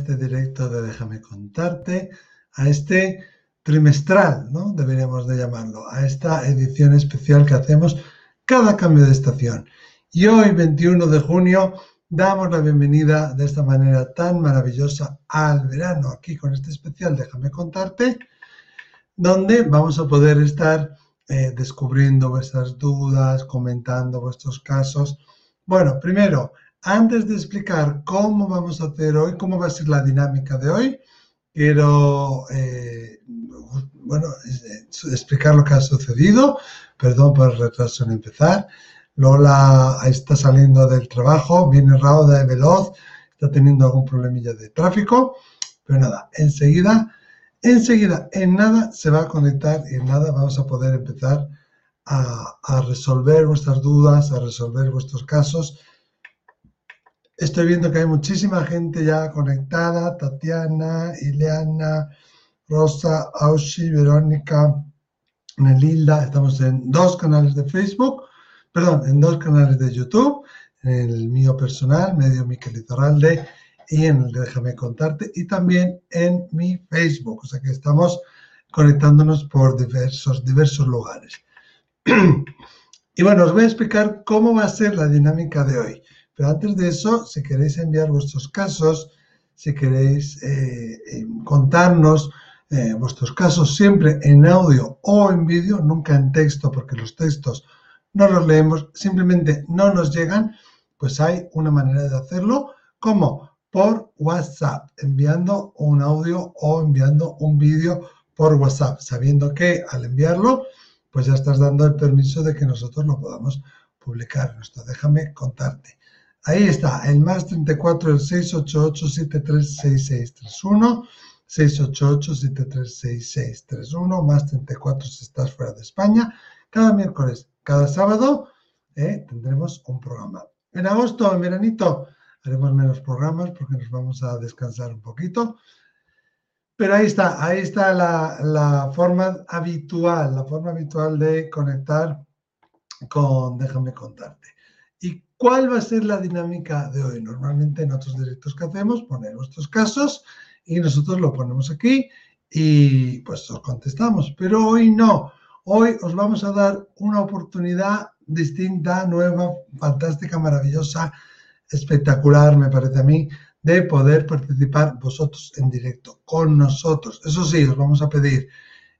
este directo de Déjame contarte, a este trimestral, ¿no? Deberíamos de llamarlo, a esta edición especial que hacemos cada cambio de estación. Y hoy, 21 de junio, damos la bienvenida de esta manera tan maravillosa al verano, aquí con este especial Déjame contarte, donde vamos a poder estar eh, descubriendo vuestras dudas, comentando vuestros casos. Bueno, primero, antes de explicar cómo vamos a hacer hoy, cómo va a ser la dinámica de hoy, quiero eh, bueno, eh, explicar lo que ha sucedido. Perdón por el retraso en empezar. Lola está saliendo del trabajo, viene rauda y veloz, está teniendo algún problemilla de tráfico, pero nada, enseguida, enseguida, en nada se va a conectar y en nada vamos a poder empezar a, a resolver vuestras dudas, a resolver vuestros casos Estoy viendo que hay muchísima gente ya conectada. Tatiana, Ileana, Rosa, Aushi, Verónica, Nelilda. Estamos en dos canales de Facebook, perdón, en dos canales de YouTube. En el mío personal, Medio Miquel Izarralde, y en el Déjame Contarte, y también en mi Facebook. O sea que estamos conectándonos por diversos, diversos lugares. y bueno, os voy a explicar cómo va a ser la dinámica de hoy. Pero antes de eso, si queréis enviar vuestros casos, si queréis eh, eh, contarnos eh, vuestros casos siempre en audio o en vídeo, nunca en texto, porque los textos no los leemos, simplemente no nos llegan, pues hay una manera de hacerlo, como por WhatsApp, enviando un audio o enviando un vídeo por WhatsApp, sabiendo que al enviarlo, pues ya estás dando el permiso de que nosotros lo podamos publicar. Esto déjame contarte. Ahí está, el más 34, el 688-736631, 688-736631, más 34 si estás fuera de España. Cada miércoles, cada sábado, eh, tendremos un programa. En agosto, en veranito, haremos menos programas porque nos vamos a descansar un poquito. Pero ahí está, ahí está la, la forma habitual, la forma habitual de conectar con Déjame contarte. ¿Y cuál va a ser la dinámica de hoy? Normalmente en otros directos que hacemos ponemos nuestros casos y nosotros lo ponemos aquí y pues os contestamos. Pero hoy no. Hoy os vamos a dar una oportunidad distinta, nueva, fantástica, maravillosa, espectacular, me parece a mí, de poder participar vosotros en directo con nosotros. Eso sí, os vamos a pedir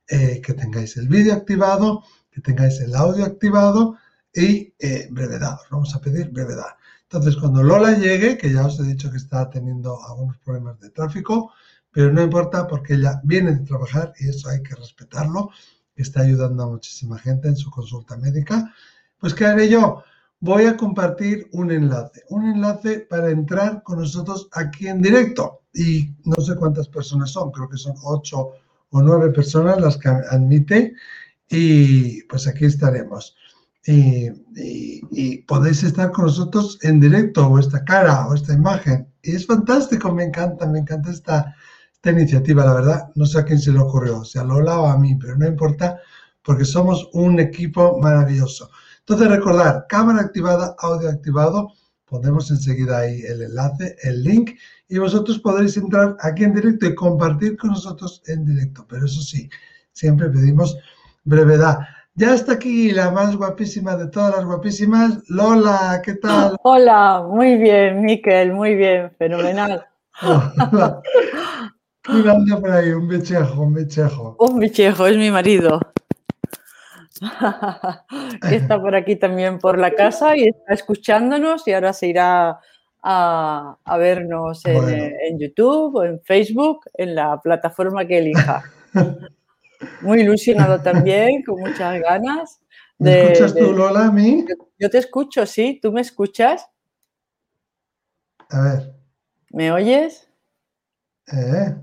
eh, que tengáis el vídeo activado, que tengáis el audio activado y eh, brevedad. Os vamos a pedir brevedad. Entonces, cuando Lola llegue, que ya os he dicho que está teniendo algunos problemas de tráfico, pero no importa porque ella viene de trabajar y eso hay que respetarlo, está ayudando a muchísima gente en su consulta médica. Pues, ¿qué haré yo? Voy a compartir un enlace, un enlace para entrar con nosotros aquí en directo. Y no sé cuántas personas son, creo que son ocho o nueve personas las que admite. Y pues aquí estaremos y, podéis estar con nosotros en directo o esta cara o esta imagen. Y es fantástico, me encanta, me encanta esta, esta iniciativa, la verdad. No sé a quién se le ocurrió, si a Lola o a mí, pero no importa porque somos un equipo maravilloso. Entonces recordar, cámara activada, audio activado, pondremos enseguida ahí el enlace, el link, y vosotros podréis entrar aquí en directo y compartir con nosotros en directo. Pero eso sí, siempre pedimos brevedad. Ya está aquí la más guapísima de todas las guapísimas, Lola, ¿qué tal? Hola, muy bien, Miquel, muy bien, fenomenal. Mirando por ahí, un bichejo, un bichejo. Un bichejo, es mi marido. está por aquí también por la casa y está escuchándonos y ahora se irá a, vernos en, en, YouTube o en Facebook, en la plataforma que elija. Muy ilusionado también, con muchas ganas. ¿Me escuchas tú, Lola, a mí? Yo te escucho, sí. ¿Tú me escuchas? A ver. ¿Me oyes? ¿Eh?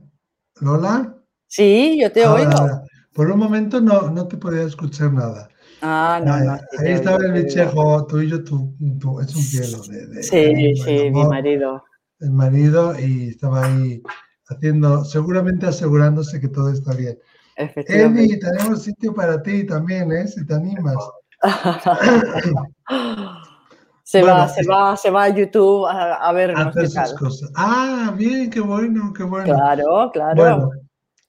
¿Lola? Sí, yo te oigo. Por un momento no, no te podía escuchar nada. Ah, no, no. ahí estaba el bichejo tuyo, tú, es un cielo. De, sí, sí, mi marido. El marido y estaba ahí haciendo, seguramente asegurándose que todo está bien. Eddie, tenemos sitio para ti también, ¿eh? Si te animas. Se, va, se, va, se va a YouTube a, ver cosas. Ah, bien, qué bueno, qué bueno. Claro, claro. Bueno,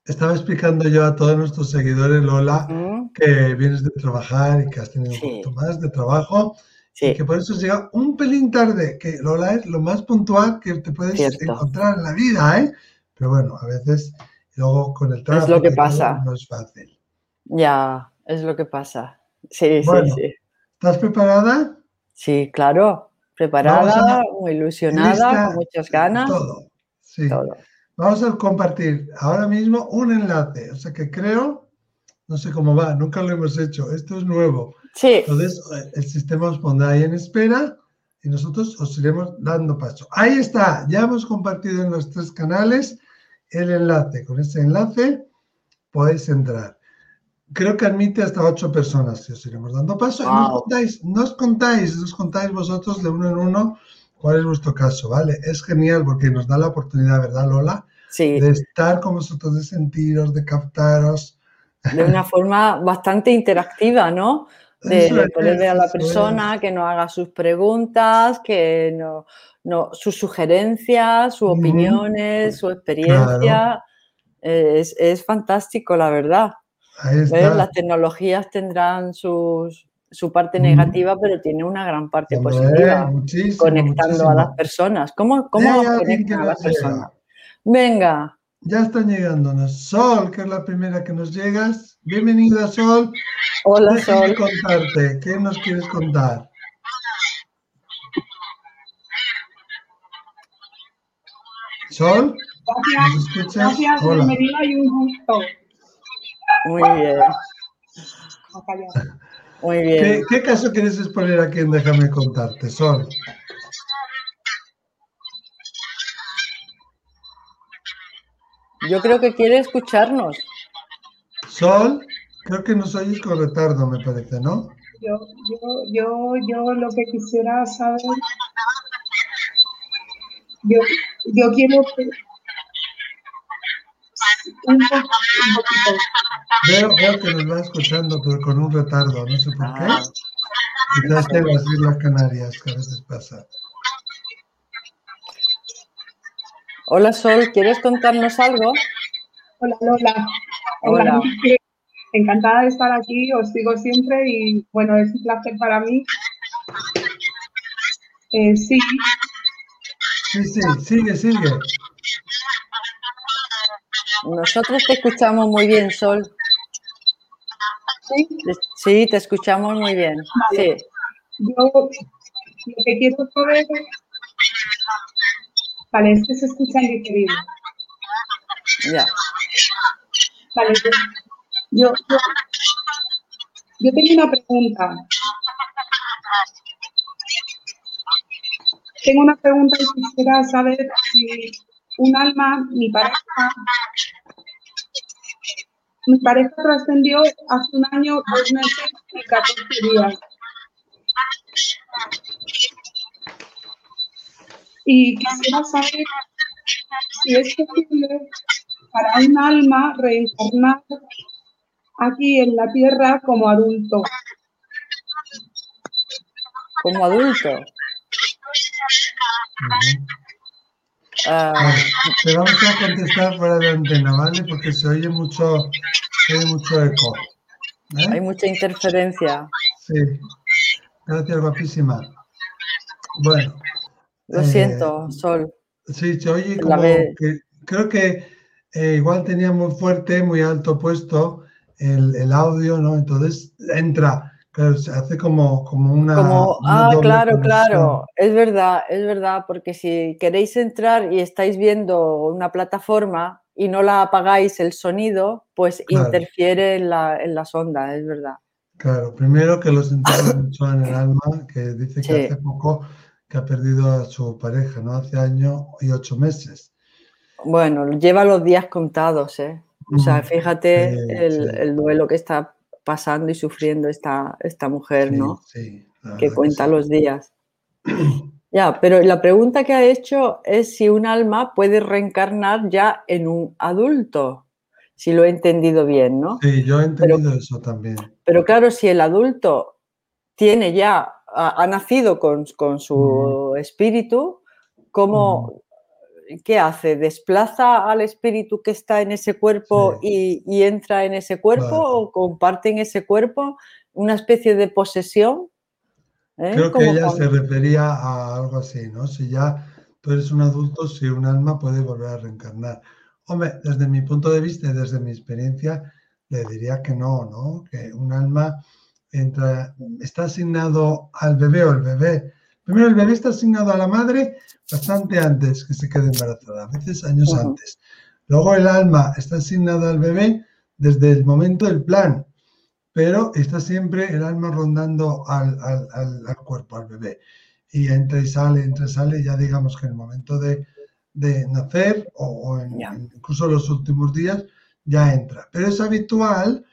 estaba explicando yo a todos nuestros seguidores, Lola, que vienes de trabajar y que has tenido un poquito más de trabajo. Y que por eso has llegado un pelín tarde, que Lola es lo más puntual que te puedes encontrar en la vida, ¿eh? Pero bueno, a veces luego con el trabajo es lo que pasa. no es fácil. Ya, es lo que pasa. Sí, sí, sí. ¿Estás preparada? Sí, claro, preparada, muy ilusionada, con muchas ganas. Todo, sí. Vamos a compartir ahora mismo un enlace, o sea que creo, no sé cómo va, nunca lo hemos hecho, esto es nuevo. Sí. Entonces el sistema os pondrá ahí en espera y nosotros os iremos dando paso. Ahí está, ya hemos compartido en los tres canales el enlace. Con ese enlace podéis entrar creo que admite hasta ocho personas, si os iremos dando paso. No, os contáis, no os contáis, os contáis vosotros de uno en uno cuál es vuestro caso, ¿vale? Es genial porque nos da la oportunidad, ¿verdad, Lola? Sí. De estar con vosotros, de sentiros, de captaros. De una forma bastante interactiva, ¿no? De, poder ver a la persona, que nos haga sus preguntas, que no, no sus sugerencias, sus opiniones, su experiencia. Es, es fantástico, la verdad. Las tecnologías tendrán su parte negativa, pero tiene una gran parte positiva, conectando a las personas. ¿Cómo, cómo conectan a las personas? Venga. Ya están llegándonos. Sol, que es la primera que nos llegas. Bienvenida, Sol. Hola, Sol. contarte. ¿Qué nos quieres contar? Sol, ¿nos escuchas? Gracias, Hola. y un gusto. Muy bien. Muy bien. ¿Qué, caso quieres exponer aquí en Déjame contarte, Sol? Yo creo que quiere escucharnos. Sol, creo que nos oyes con retardo, me parece, ¿no? Yo, yo, yo, yo lo que quisiera saber, yo, yo quiero Veo, veo, que nos va escuchando, pero con un retardo, no sé por qué. Ah. Quizás en las Islas Canarias, que a veces pasa. Hola Sol, ¿quieres contarnos algo? Hola Lola. Hola. Encantada de estar aquí, os sigo siempre y bueno, es un placer para mí. Eh, sí. Sí, sí, sigue, sigue. Nosotros te escuchamos muy bien, Sol. ¿Sí? Sí, te escuchamos muy bien. Sí. Yo lo que quiero saber. Vale, es que se escucha en diferido. Ya. Vale, yo, yo, yo tengo una pregunta. Tengo una pregunta y quisiera saber si un alma, mi pareja, mi pareja trascendió hace un año, dos meses y 14 días. Y quisiera saber si es posible para un alma reencarnar aquí en la tierra como adulto. Como adulto. Ah, te vamos a contestar fuera de antena, ¿vale? Porque se oye mucho, se oye mucho eco. ¿eh? Hay mucha interferencia. Sí. Gracias, guapísima. Bueno. Lo siento, eh, Sol. Sí, se oye como que creo que eh, igual tenía muy fuerte, muy alto puesto el, el audio, ¿no? Entonces entra se hace como, como una. ah, claro, claro. Es verdad, es verdad, porque si queréis entrar y estáis viendo una plataforma y no la apagáis el sonido, pues interfiere en, la, en las ondas, es verdad. Claro, primero que lo sentimos mucho en el alma, que dice que hace poco que ha perdido a su pareja, ¿no? Hace año y ocho meses. Bueno, lleva los días contados, ¿eh? O sea, fíjate el, el, duelo que está pasando y sufriendo esta, esta mujer, ¿no? Sí, que cuenta los días. Ya, pero la pregunta que ha hecho es si un alma puede reencarnar ya en un adulto, si lo he entendido bien, ¿no? Sí, yo he entendido eso también. Pero claro, si el adulto tiene ya ha, nacido con, su espíritu, ¿cómo, ¿qué hace? ¿Desplaza al espíritu que está en ese cuerpo y, entra en ese cuerpo o comparten ese cuerpo? ¿Una especie de posesión? ¿Eh? Creo que ella se refería a algo así, ¿no? Si ya tú eres un adulto, si un alma puede volver a reencarnar. Hombre, desde mi punto de vista y desde mi experiencia, le diría que no, ¿no? Que un alma entra, está asignado al bebé o el bebé. Primero, el bebé está asignado a la madre bastante antes que se quede embarazada, a veces años antes. Luego el alma está asignada al bebé desde el momento del plan, pero está siempre el alma rondando al, al, cuerpo, al bebé. Y entra y sale, entra y sale, ya digamos que en el momento de, de nacer o, en, incluso los últimos días ya entra. Pero es habitual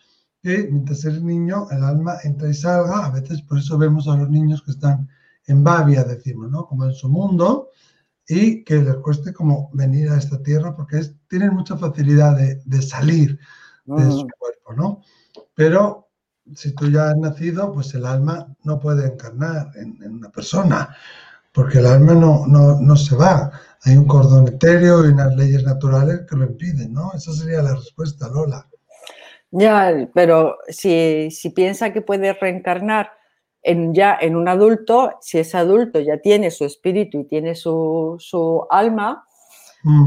que mientras eres niño el alma entra y salga, a veces por eso vemos a los niños que están en Babia, decimos, ¿no? Como en su mundo, y que les cueste como venir a esta tierra porque tienen mucha facilidad de, salir de su cuerpo, ¿no? Pero si tú ya has nacido, pues el alma no puede encarnar en, una persona, porque el alma no, no, no, se va. Hay un cordón etéreo y unas leyes naturales que lo impiden, ¿no? Esa sería la respuesta, Lola. Ya, pero si, si piensa que puede reencarnar ya en un adulto, si ese adulto ya tiene su espíritu y tiene su, alma,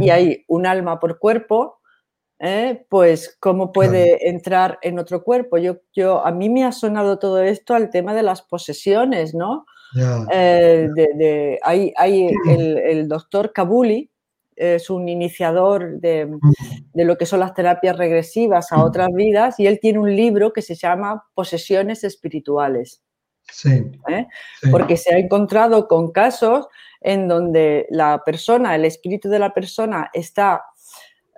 y hay un alma por cuerpo, ¿eh? pues cómo puede entrar en otro cuerpo. Yo, yo, a mí me ha sonado todo esto al tema de las posesiones, ¿no? Eh, de, hay, el, doctor Kabuli, es un iniciador de, de, lo que son las terapias regresivas a otras vidas y él tiene un libro que se llama Posesiones Espirituales. ¿Eh? Porque se ha encontrado con casos en donde la persona, el espíritu de la persona está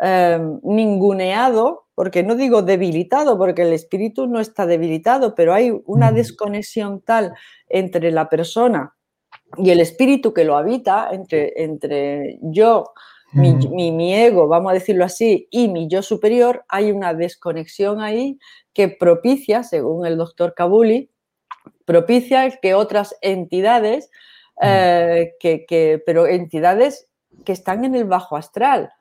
em, ninguneado, porque no digo debilitado, porque el espíritu no está debilitado, pero hay una desconexión tal entre la persona y el espíritu que lo habita, entre, entre yo, mi, mi, ego, vamos a decirlo así, y mi yo superior, hay una desconexión ahí que propicia, según el doctor Kabuli, propicia que otras entidades, mm. eh, que, pero entidades que están en el bajo astral,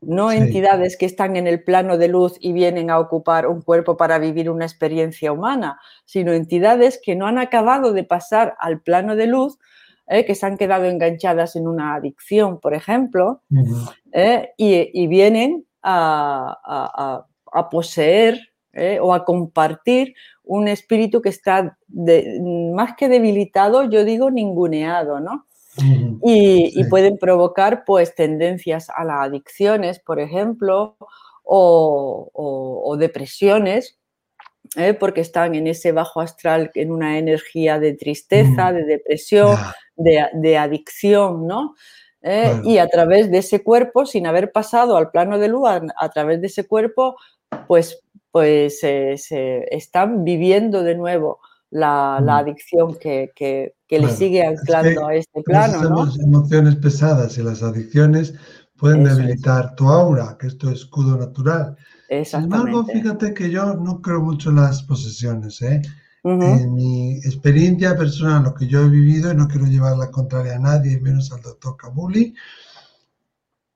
no entidades que están en el plano de luz y vienen a ocupar un cuerpo para vivir una experiencia humana, sino entidades que no han acabado de pasar al plano de luz, eh, que se han quedado enganchadas en una adicción, por ejemplo, eh, y, vienen a, a poseer o a compartir un espíritu que está más que debilitado, yo digo ninguneado, ¿no? y, pueden provocar pues tendencias a las adicciones, por ejemplo, o, depresiones, ¿eh? porque están en ese bajo astral, en una energía de tristeza, de depresión, de, adicción, ¿no? ¿Eh? Y a través de ese cuerpo, sin haber pasado al plano de luz, a través de ese cuerpo, pues pues se están viviendo de nuevo la, adicción que, le sigue anclando a este plano. ¿no? emociones pesadas y las adicciones pueden debilitar tu aura, que es tu escudo natural. Sin embargo, fíjate que yo no creo mucho en las posesiones. ¿eh? En mi experiencia personal, lo que yo he vivido, y no quiero llevar la contraria a nadie, menos al doctor Kabuli,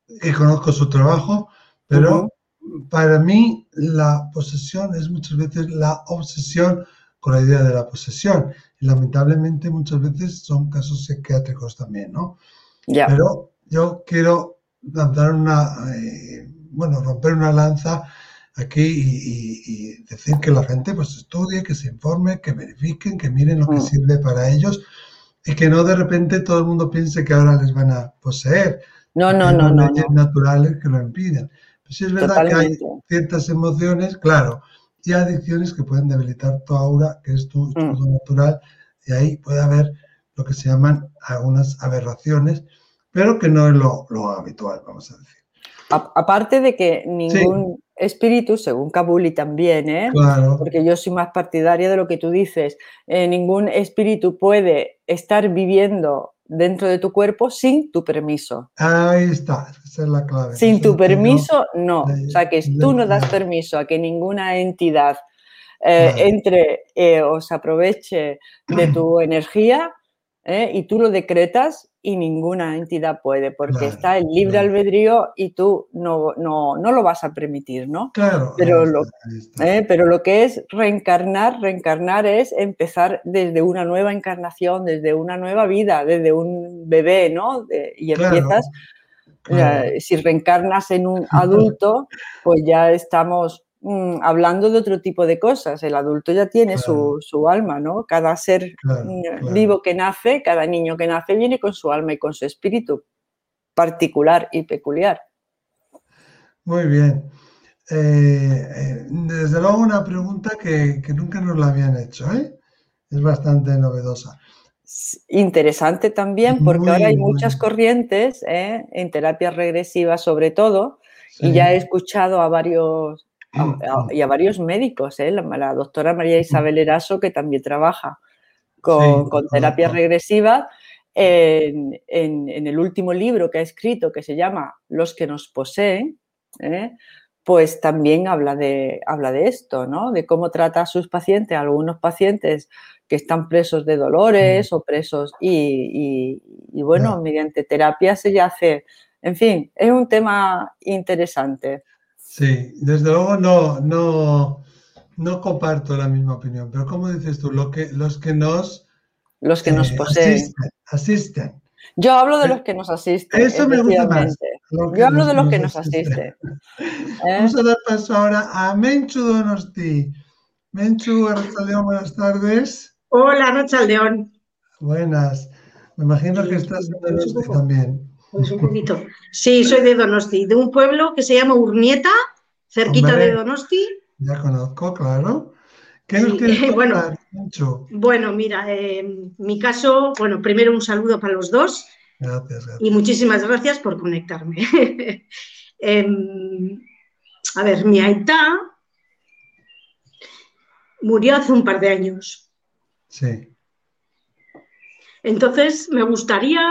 y conozco su trabajo, pero para mí la posesión es muchas veces la obsesión con la idea de la posesión. Y lamentablemente muchas veces son casos psiquiátricos también, ¿no? Pero yo quiero dar una, eh, bueno, romper una lanza aquí y, decir que la gente pues estudie, que se informe, que verifiquen, que miren lo que mm. sirve para ellos y que no de repente todo el mundo piense que ahora les van a poseer. No, no, no, no. leyes naturales que lo impiden. Si es verdad que hay ciertas emociones, claro, y adicciones que pueden debilitar tu aura, que es tu estado mm. natural, y ahí puede haber lo que se llaman algunas aberraciones, pero que no es lo, habitual, vamos a decir. aparte de que ningún espíritu, según Kabuli también, ¿eh? porque yo soy más partidaria de lo que tú dices, eh, ningún espíritu puede estar viviendo dentro de tu cuerpo sin tu permiso. Ahí está, esa es la clave. Sin tu permiso, no. o sea, que tú no das permiso a que ninguna entidad eh, entre eh, o se aproveche de tu energía ¿eh? y tú lo decretas y ninguna entidad puede, porque está el libre albedrío y tú no, no, no, lo vas a permitir, ¿no? Claro. Pero, lo, ¿eh? pero lo que es reencarnar, reencarnar es empezar desde una nueva encarnación, desde una nueva vida, desde un bebé, ¿no? y empiezas, si reencarnas en un adulto, pues ya estamos Mm, hablando de otro tipo de cosas. El adulto ya tiene su, alma, ¿no? Cada ser mm, vivo que nace, cada niño que nace viene con su alma y con su espíritu particular y peculiar. Muy bien. Eh, eh, desde luego una pregunta que, nunca nos la habían hecho, ¿eh? Es bastante novedosa. Interesante también porque ahora hay muchas corrientes en terapia regresiva sobre todo y ya he escuchado a varios y a varios médicos, ¿eh? la, doctora María Isabel Eraso, que también trabaja con, terapia regresiva, en, el último libro que ha escrito, que se llama Los que nos poseen, ¿eh? pues también habla de, habla de esto, ¿no? De cómo trata a sus pacientes, algunos pacientes que están presos de dolores o presos y, bueno, mediante terapia se ya hace, en fin, es un tema interesante. Sí, desde luego no, no, no comparto la misma opinión, pero como dices tú, lo que, los que nos... Los que nos eh, poseen. Asisten, Yo hablo de los que nos asisten. Eso me gusta más. Yo hablo de los que nos asisten. ¿Eh? Vamos a dar paso ahora a Menchu Donosti. Menchu Arrachaldeón, buenas tardes. Hola, Arrachaldeón. Buenas. Me imagino que estás en Donosti también. Pues un poquito. Sí, soy de Donosti, de un pueblo que se llama Urnieta, cerquita de Donosti. Ya conozco, claro. ¿Qué nos quieres bueno, bueno, mira, en mi caso, bueno, primero un saludo para los dos. Gracias, Y muchísimas gracias por conectarme. Em, a ver, mi aita murió hace un par de años. Sí. Entonces, me gustaría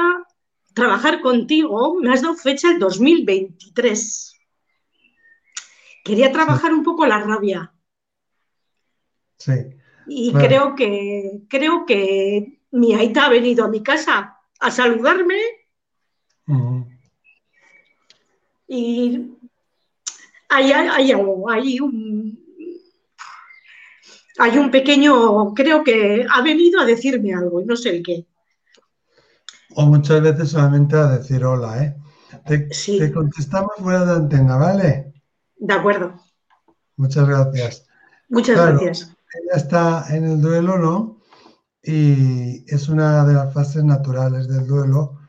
trabajar contigo, me has dado fecha el 2023. Quería trabajar un poco la rabia. Sí. Y creo que creo que mi aita ha venido a mi casa a saludarme. Y hay, hay, hay, un hay un pequeño, creo que ha venido a decirme algo y no sé el qué. O muchas veces solamente a decir hola, ¿eh? Te, contestamos fuera de antena, ¿vale? De acuerdo. Muchas gracias. Muchas gracias. Ella está en el duelo, ¿no? Y es una de las fases naturales del duelo,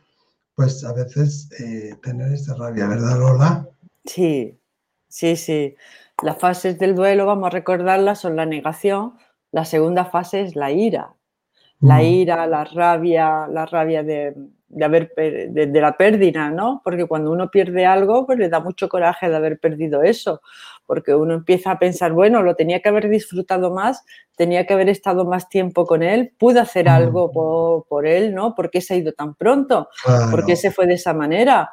pues a veces eh, tener esa rabia, ¿verdad, Lola? Sí, sí, sí. Las fases del duelo, vamos a recordarlas, son la negación. La segunda fase es la ira, la ira, la rabia, la rabia de, haber, de, la pérdida, ¿no? Porque cuando uno pierde algo, pues le da mucho coraje de haber perdido eso, porque uno empieza a pensar, bueno, lo tenía que haber disfrutado más, tenía que haber estado más tiempo con él, pude hacer algo por, él, ¿no? ¿Por qué se ha ido tan pronto? ¿Por qué se fue de esa manera?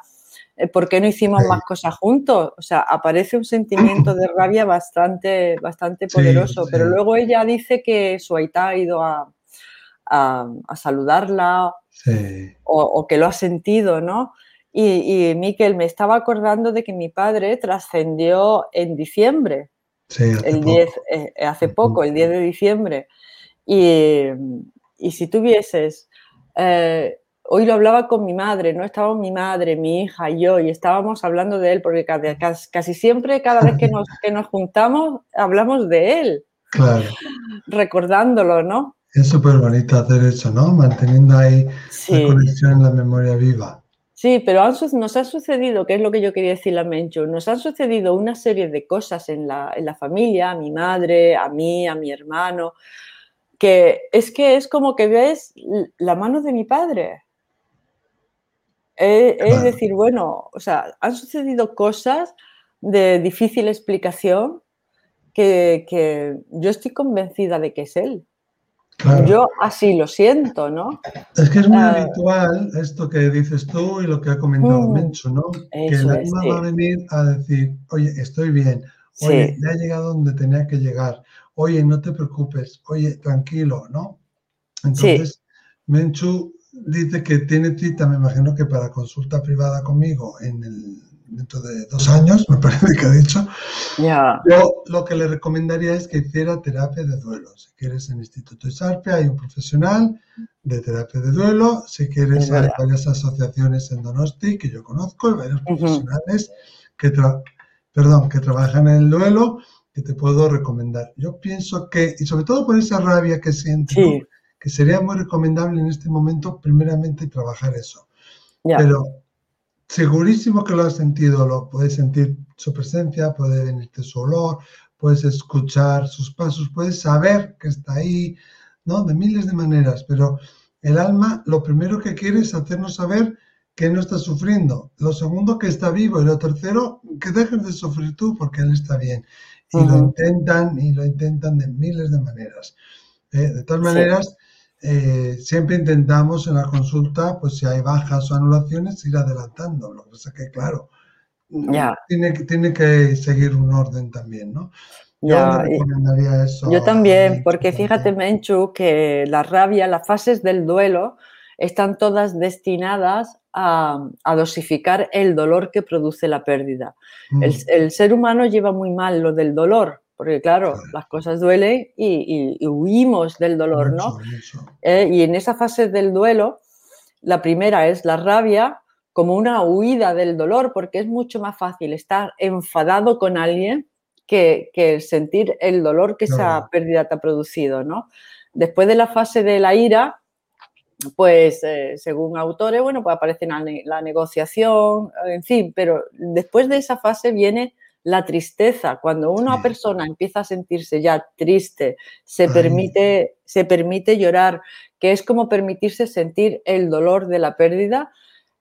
Eh, ¿Por qué no hicimos más cosas juntos? O sea, aparece un sentimiento de rabia bastante, bastante poderoso, pero luego ella dice que su aita ha ido a, a, saludarla o, que lo ha sentido, ¿no? Y, y Miquel, me estaba acordando de que mi padre trascendió en diciembre, hace el 10, eh, hace poco, el 10 de diciembre. Y, si tuvieses, eh, hoy lo hablaba con mi madre, ¿no? Estaba mi madre, mi hija y yo, y estábamos hablando de él, porque casi, siempre, cada vez que nos, que nos juntamos, hablamos de él. Claro. Recordándolo, ¿no? Es súper bonito hacer eso, ¿no? Manteniendo ahí la conexión en la memoria viva. Sí, pero nos ha sucedido, que es lo que yo quería decir a Mencho, nos han sucedido una serie de cosas en la, en la familia, a mi madre, a mí, a mi hermano, que es que es como que ves la mano de mi padre. Es decir, bueno, o sea, han sucedido cosas de difícil explicación que, que yo estoy convencida de que es él. Yo así lo siento, ¿no? Es que es muy ah. habitual esto que dices tú y lo que ha comentado Mencho, ¿no? que el alma va a venir a decir, oye, estoy bien, oye, ya he llegado donde tenía que llegar, oye, no te preocupes, oye, tranquilo, ¿no? Entonces, Menchu dice que tiene cita, me imagino que para consulta privada conmigo en el, dentro de dos años, me parece que ha dicho. Ya. Yo lo que le recomendaría es que hiciera terapia de duelo. Si quieres en el Instituto Isarpe hay un profesional de terapia de duelo. Si quieres Es hay varias asociaciones en Donosti que yo conozco y varios profesionales que, perdón, que trabajan en el duelo que te puedo recomendar. Yo pienso que, y sobre todo por esa rabia que sientes, ¿no? Sí, que sería muy recomendable en este momento primeramente trabajar eso. ya. Pero segurísimo que lo has sentido, lo puedes sentir su presencia, puede venirte su olor, puedes escuchar sus pasos, puedes saber que está ahí, ¿no? De miles de maneras, pero el alma lo primero que quiere es hacernos saber que no está sufriendo, lo segundo que está vivo y lo tercero que dejes de sufrir tú porque él está bien. Y lo intentan y lo intentan de miles de maneras. ¿eh? De todas Sí. Eh, siempre intentamos en la consulta, pues si hay bajas o anulaciones, ir adelantando. Lo que pasa que, claro, Ya. tiene, que- tiene que seguir un orden también, ¿no? Yo Ya, le y- recomendaría eso. Yo también, porque fíjate, Menchu, que la rabia, las fases del duelo están todas destinadas a, a dosificar el dolor que produce la pérdida. Mm, El, el ser humano lleva muy mal lo del dolor, porque claro, las cosas duelen y, y- y huimos del dolor, ¿no? Eh, y en esa fase del duelo, la primera es la rabia como una huida del dolor, porque es mucho más fácil estar enfadado con alguien que, sentir el dolor que esa pérdida te ha producido, ¿no? Después de la fase de la ira, pues eh, según autores, bueno, pues aparece la, la negociación, en fin, pero después de esa fase viene la tristeza. Cuando una persona empieza a sentirse ya triste, se permite, se permite llorar, que es como permitirse sentir el dolor de la pérdida,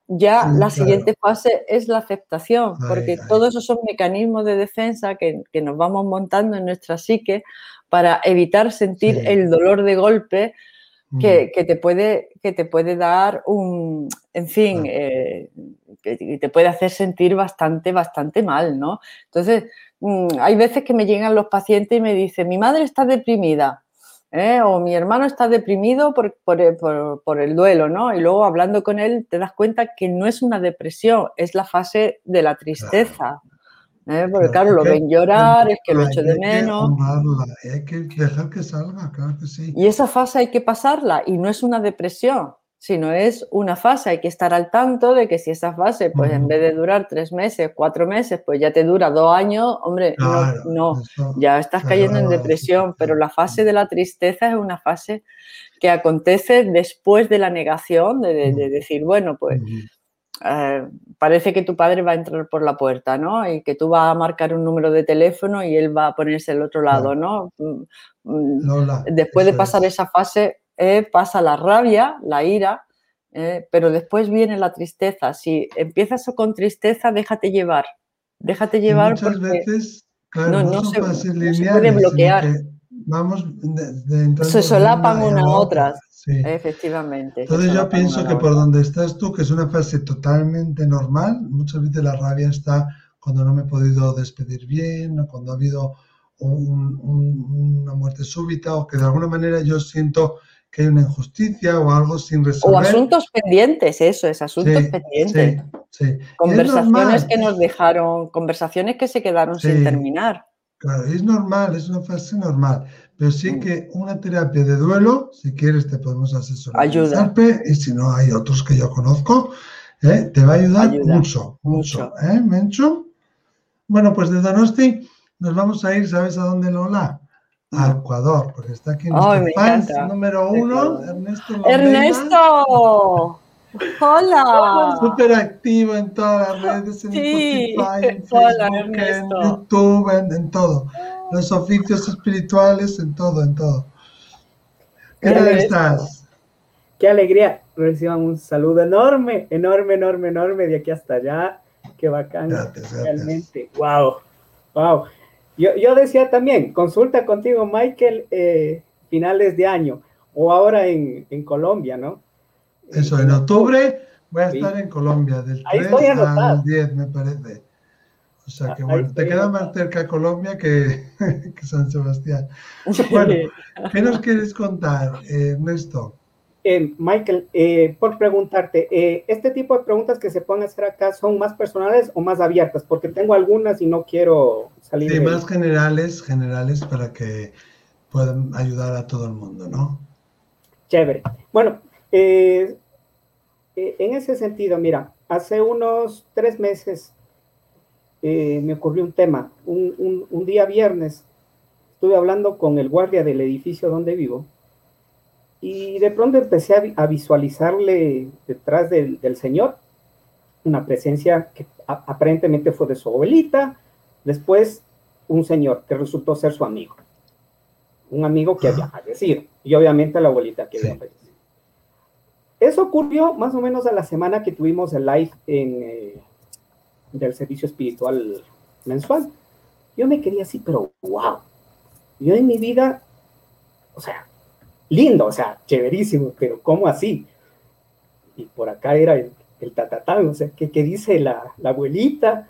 ya Sí, la claro. siguiente fase es la aceptación, porque ay. todos esos son mecanismos de defensa que, que nos vamos montando en nuestra psique para evitar sentir Sí. el dolor de golpe que, que te puede, que te puede dar un, en fin, eh, que te puede hacer sentir bastante, bastante mal, ¿no? Entonces, mm, hay veces que me llegan los pacientes y me dicen, mi madre está deprimida, ¿eh? o mi hermano está deprimido por, por el- por- por el duelo, ¿no? Y luego hablando con él te das cuenta que no es una depresión, es la fase de la tristeza. ¿Eh? Porque claro, lo que ven llorar, es que lo echo de hay que menos. y hay que dejar que salga, claro que sí. Y esa fase hay que pasarla y no es una depresión, sino es una fase. Hay que estar al tanto de que si esa fase, pues en vez de durar tres meses, cuatro meses, pues ya te dura dos años, hombre, no- Claro, no, eso ya estás cayendo en depresión, pero la fase de la tristeza es una fase que acontece después de la negación, de, de- de Ujú. decir, bueno, pues. Eh, parece que tu padre va a entrar por la puerta, ¿no? Y que tú vas a marcar un número de teléfono y él va a ponerse al otro lado, ¿no? Mm, mm, Lola, Después de pasar es. esa fase, eh, pasa la rabia, la ira, eh, pero después viene la tristeza. Si empiezas con tristeza, déjate llevar. Déjate Y llevar muchas veces, claro, no- se- fases no se puede lineales, sino bloquear. que vamos de, de se solapan una a otra. otras. Sí. Efectivamente. Entonces yo pienso que por donde estás tú, que es una fase totalmente normal, muchas veces la rabia está cuando no me he podido despedir bien o cuando ha habido un- un- una muerte súbita o que de alguna manera yo siento que hay una injusticia o algo sin O resolver. asuntos pendientes, eso es, asuntos Sí, pendientes. sí, sí. Conversaciones que nos dejaron, conversaciones que se quedaron sin terminar. Claro, es normal, es una fase normal, pero sí que una terapia de duelo, si quieres te podemos asesorar. en Ayuda. Y si no hay otros que yo conozco, ¿eh? te va a ayudar Ayuda, mucho, mucho, mucho. ¿eh, Mencho? Bueno, pues de Donosti nos vamos a ir, ¿sabes a dónde, Lola? A. Ecuador, porque está aquí nuestro me fan número uno. Ernesto Londeira, ¡Ernesto! ¡Hola! súper activo en todas las redes, en Sí. Spotify, en Hola, Facebook, en Ernesto. YouTube, en, en todo. Los oficios espirituales, en todo, en todo. ¿Qué tal estás? Qué alegría. Reciban un saludo enorme, enorme, enorme, enorme de aquí hasta allá. Qué bacán. Gracias, gracias. Realmente. Wow. Wow. Yo, yo decía también, consulta contigo, Michael, eh, finales de año o ahora en, en Colombia, ¿no? Eso, en octubre voy a Sí. estar en Colombia, del Ahí 3 estoy anotado. al 10, me parece. O sea que bueno, te queda más cerca Colombia que, San Sebastián. Bueno, ¿qué nos quieres contar, Ernesto? Eh, Michael, eh, por preguntarte, eh, ¿este tipo de preguntas que se pueden hacer acá son más personales o más abiertas? Porque tengo algunas y no quiero salir. Sí, más generales, generales para que puedan ayudar a todo el mundo, ¿no? Chévere. Bueno, en ese sentido, mira, hace unos tres meses me ocurrió un tema. un día viernes estuve hablando con el guardia del edificio donde vivo y de pronto empecé a, visualizarle detrás del, Señor una presencia que aparentemente fue de su abuelita, después un señor que resultó ser su amigo, un amigo que había fallecido, y obviamente la abuelita que había fallecido. Eso ocurrió más o menos a la semana que tuvimos el live en, eh, del servicio espiritual mensual. Yo me quería así, pero wow, yo en mi vida, o sea, lindo, o sea, chéverísimo, pero ¿cómo así? Y por acá era el, el tatatán, o sea, ¿qué, dice la, abuelita?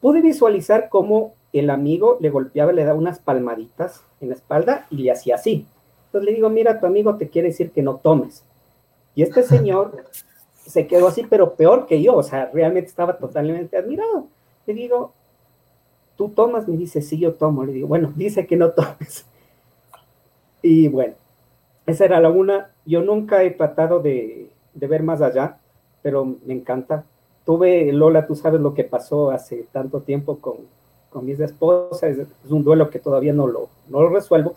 Pude visualizar cómo el amigo le golpeaba, le daba unas palmaditas en la espalda y le hacía así. Entonces le digo, mira, tu amigo te quiere decir que no tomes. Y este señor se quedó así, pero peor que yo, o sea, realmente estaba totalmente admirado. Le digo, ¿tú tomas? Me dice, sí, yo tomo. Le digo, bueno, dice que no tomes. Y bueno, esa era la una. Yo nunca he tratado de, ver más allá, pero me encanta. Tuve, Lola, tú sabes lo que pasó hace tanto tiempo con, con mis esposas, es, un duelo que todavía no lo, no lo resuelvo.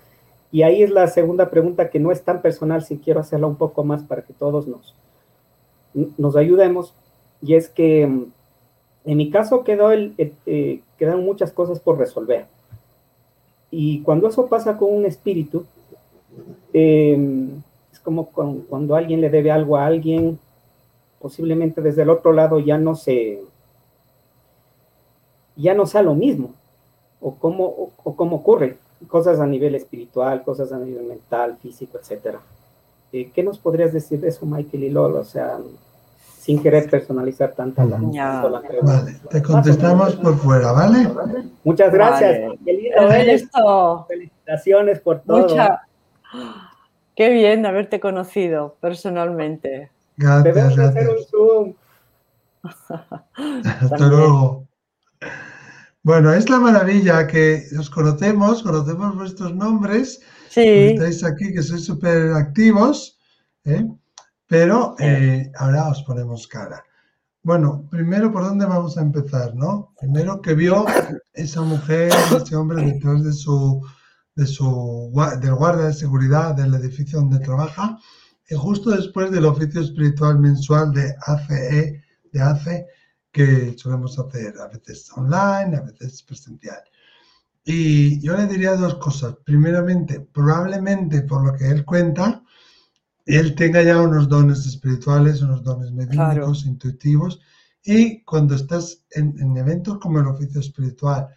Y ahí es la segunda pregunta que no es tan personal, si quiero hacerla un poco más para que todos nos, nos ayudemos. Y es que mm, en mi caso quedó el, eh, quedan muchas cosas por resolver. Y cuando eso pasa con un espíritu, Em, es como cuando alguien le debe algo a alguien, posiblemente desde el otro lado ya no se, ya no sea lo mismo, o cómo, o, cómo ocurre, cosas a nivel espiritual, cosas a nivel mental, físico, etcétera. Eh, ¿Qué nos podrías decir de eso, Michael y Lolo? O sea, sin querer personalizar tanto la, Vale, te contestamos por fuera, ¿vale? Muchas gracias. Felicitaciones por todo. Qué bien haberte conocido personalmente. Gracias, gracias. Hasta luego. Bueno, es la maravilla que os conocemos, conocemos vuestros nombres. Sí. Estáis aquí que sois súper activos, ¿eh? Pero eh, ahora os ponemos cara. Bueno, primero, ¿por dónde vamos a empezar? ¿no? Primero, que vio esa mujer, ese hombre detrás de su de su, del guardia de seguridad del edificio donde trabaja, y justo después del oficio espiritual mensual de ACE, de ACE, que solemos hacer a veces online, a veces presencial. Y yo le diría dos cosas. Primeramente, probablemente por lo que él cuenta, él tenga ya unos dones espirituales, unos dones mediúnicos, intuitivos, y cuando estás en, en, eventos como el oficio espiritual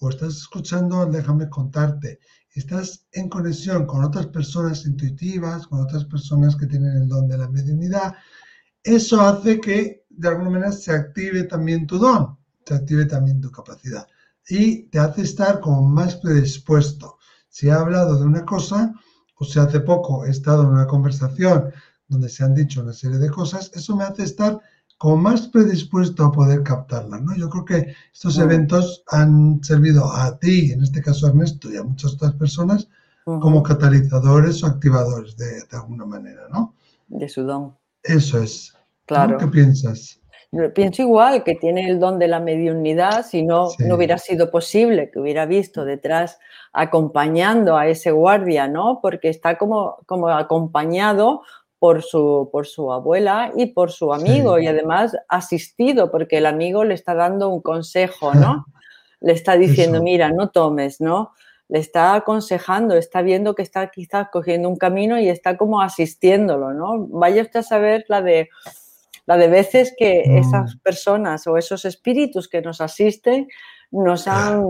o estás escuchando Déjame contarte estás en conexión con otras personas intuitivas, con otras personas que tienen el don de la mediunidad, eso hace que de alguna manera se active también tu don, se active también tu capacidad y te hace estar como más predispuesto. Si he hablado de una cosa, o si hace poco he estado en una conversación donde se han dicho una serie de cosas, eso me hace estar como más predispuesto a poder captarla, ¿no? Yo creo que estos eventos han servido a ti, en este caso a Ernesto, y a muchas otras personas, como catalizadores o activadores de, alguna manera, ¿no? De su don. Eso es. Claro. ¿Qué piensas? Pienso igual, que tiene el don de la mediunidad, si no, no hubiera sido posible que hubiera visto detrás acompañando a ese guardia, ¿no? Porque está como, como acompañado por su, por su abuela y por su amigo y además asistido porque el amigo le está dando un consejo, ¿no? le está diciendo, mira, no tomes, ¿no? Le está aconsejando, está viendo que está quizás cogiendo un camino y está como asistiéndolo, ¿no? Vaya usted a saber la de, la de veces que esas mm. personas o esos espíritus que nos asisten nos han,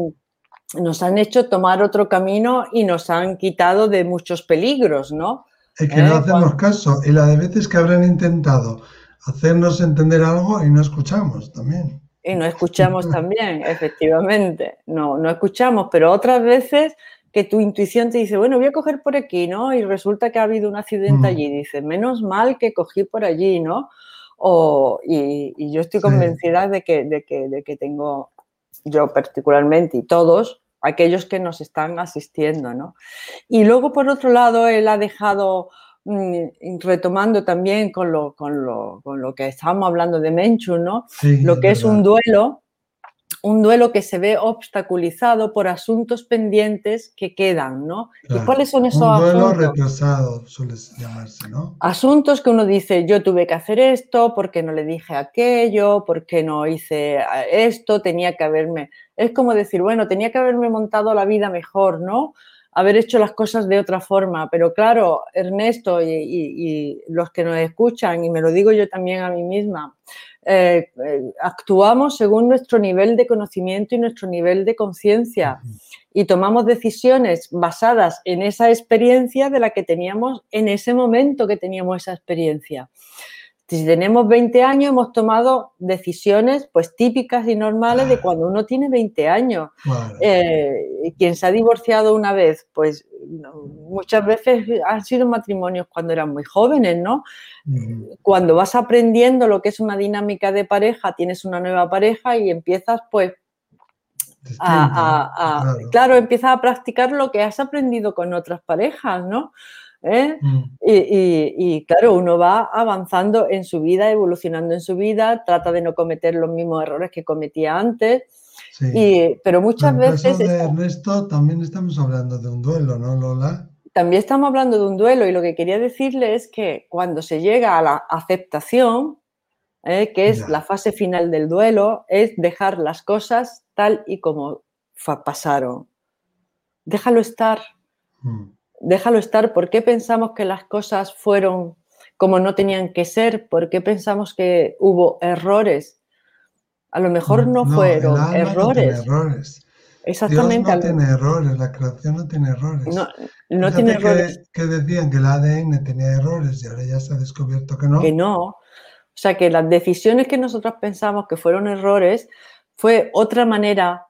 nos han hecho tomar otro camino y nos han quitado de muchos peligros, ¿no? Es que no ¿Eh? hacemos caso y la de veces que habrán intentado hacernos entender algo y no escuchamos también. Y no escuchamos también, efectivamente. No, no escuchamos, pero otras veces que tu intuición te dice, bueno, voy a coger por aquí, ¿no? Y resulta que ha habido un accidente Mm. allí. Dice, menos mal que cogí por allí, ¿no? O, y, y yo estoy Sí. convencida de que, de, que, de que tengo, yo particularmente y todos, aquellos que nos están asistiendo, ¿no? Y luego, por otro lado, él ha dejado, mm, retomando también con lo, con, lo, con lo que estábamos hablando de Menchu, ¿no? Sí, Lo que es un duelo, un duelo que se ve obstaculizado por asuntos pendientes que quedan, ¿no? ¿Y cuáles son esos Un duelo asuntos? retrasado suele llamarse, ¿no? Asuntos que uno dice, yo tuve que hacer esto, porque no le dije aquello, porque no hice eh, esto, tenía que haberme... Es como decir, bueno, tenía que haberme montado la vida mejor, ¿no? Haber hecho las cosas de otra forma. Pero claro, Ernesto y, y- y los que nos escuchan, y me lo digo yo también a mí misma, eh, eh, actuamos según nuestro nivel de conocimiento y nuestro nivel de conciencia y tomamos decisiones basadas en esa experiencia de la que teníamos en ese momento que teníamos esa experiencia. Si tenemos 20 años, hemos tomado decisiones pues típicas y normales de cuando uno tiene 20 años. Eh, quien se ha divorciado una vez, pues no, muchas veces han sido matrimonios cuando eran muy jóvenes, ¿no? Cuando vas aprendiendo lo que es una dinámica de pareja, tienes una nueva pareja y empiezas pues Distinto, a, a- a- claro. claro, empiezas a practicar lo que has aprendido con otras parejas, ¿no? ¿Eh? Mm, Y, y- y, claro, uno va avanzando en su vida, evolucionando en su vida, trata de no cometer los mismos errores que cometía antes, sí. y, pero muchas en el veces caso de está- Ernesto también estamos hablando de un duelo, ¿no, Lola? también estamos hablando de un duelo y lo que quería decirle es que cuando se llega a la aceptación, ¿eh? que es Ya. la fase final del duelo, es dejar las cosas tal y como pasaron. Déjalo estar. Mm, déjalo estar. ¿Por qué pensamos que las cosas fueron como no tenían que ser? ¿Por qué pensamos que hubo errores? A lo mejor no, el fueron alma no tiene errores. errores. Exactamente. Dios no tiene errores, la creación no tiene errores. no, no tiene que, errores. que decían que el ADN tenía errores y ahora ya se ha descubierto que no. Que no. O sea, que las decisiones que nosotros pensamos que fueron errores fue otra manera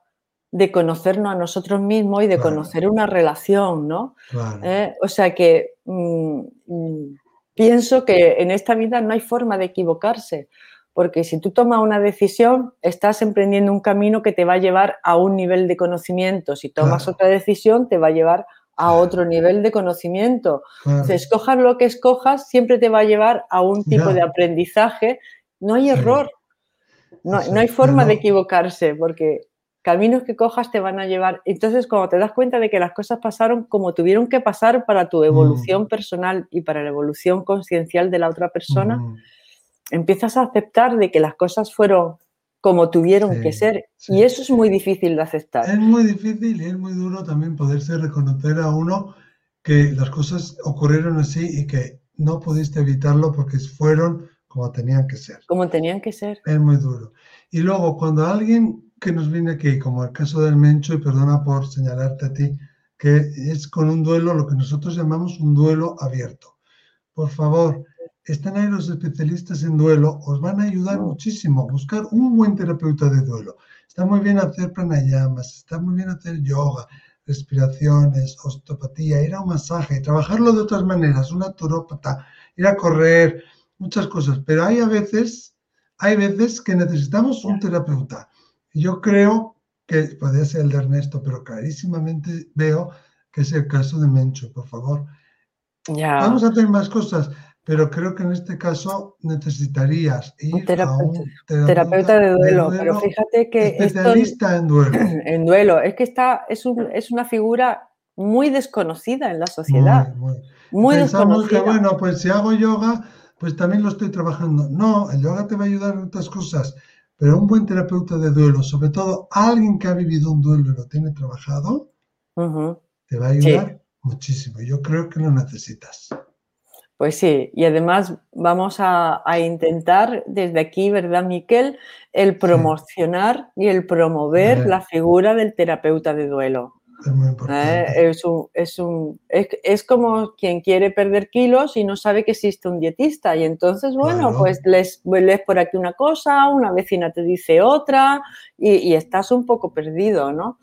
de conocernos a nosotros mismos y de Claro. conocer una relación, ¿no? Claro. ¿Eh? O sea que mm, mm, pienso que en esta vida no hay forma de equivocarse, porque si tú tomas una decisión, estás emprendiendo un camino que te va a llevar a un nivel de conocimiento. Si tomas Claro. otra decisión, te va a llevar a otro nivel de conocimiento. escojas lo que escojas, siempre te va a llevar a un tipo Ya. de aprendizaje. No hay error, no, no hay forma de equivocarse, porque caminos que cojas te van a llevar. Entonces, cuando te das cuenta de que las cosas pasaron como tuvieron que pasar para tu evolución Mm. personal y para la evolución conciencial de la otra persona, Ujú. empiezas a aceptar de que las cosas fueron como tuvieron Sí, que ser. sí. Y eso es muy difícil de aceptar. Es muy difícil y es muy duro también poderse reconocer a uno que las cosas ocurrieron así y que no pudiste evitarlo porque fueron como tenían que ser. Como tenían que ser. Es muy duro. Y luego, cuando alguien que nos viene aquí, como el caso del Mencho, y perdona por señalarte a ti, que es con un duelo, lo que nosotros llamamos un duelo abierto. Por favor, están ahí los especialistas en duelo, os van a ayudar muchísimo. Buscar un buen terapeuta de duelo. Está muy bien hacer pranayamas, está muy bien hacer yoga, respiraciones, osteopatía, ir a un masaje, trabajarlo de otras maneras, una turópata, ir a correr, muchas cosas. Pero hay a veces, hay veces que necesitamos un terapeuta. Y Yo creo que podría ser el de Ernesto, pero clarísimamente veo que es el caso de Mencho, por favor. Ya. Vamos a hacer más cosas, pero creo que en este caso necesitarías ir Un terapeuta- a un terapeuta de duelo, pero fíjate que esto especialista en duelo. en duelo es que está es, un- es una figura muy desconocida en la sociedad, Muy, muy. muy, Pensamos que, bueno, pues si hago yoga, pues también lo estoy trabajando. No, el yoga te va a ayudar en otras cosas, pero un buen terapeuta de duelo, sobre todo alguien que ha vivido un duelo y lo tiene trabajado, te va a ayudar muchísimo. Yo creo que lo necesitas. Pues sí, y además vamos a, a intentar desde aquí, ¿verdad, Miquel? El promocionar y el promover la figura del terapeuta de duelo. Es muy importante. Es, un, es, como quien quiere perder kilos y no sabe que existe un dietista. Y entonces, bueno, pues lees, lees, por aquí una cosa, una vecina te dice otra y, estás un poco perdido, ¿no?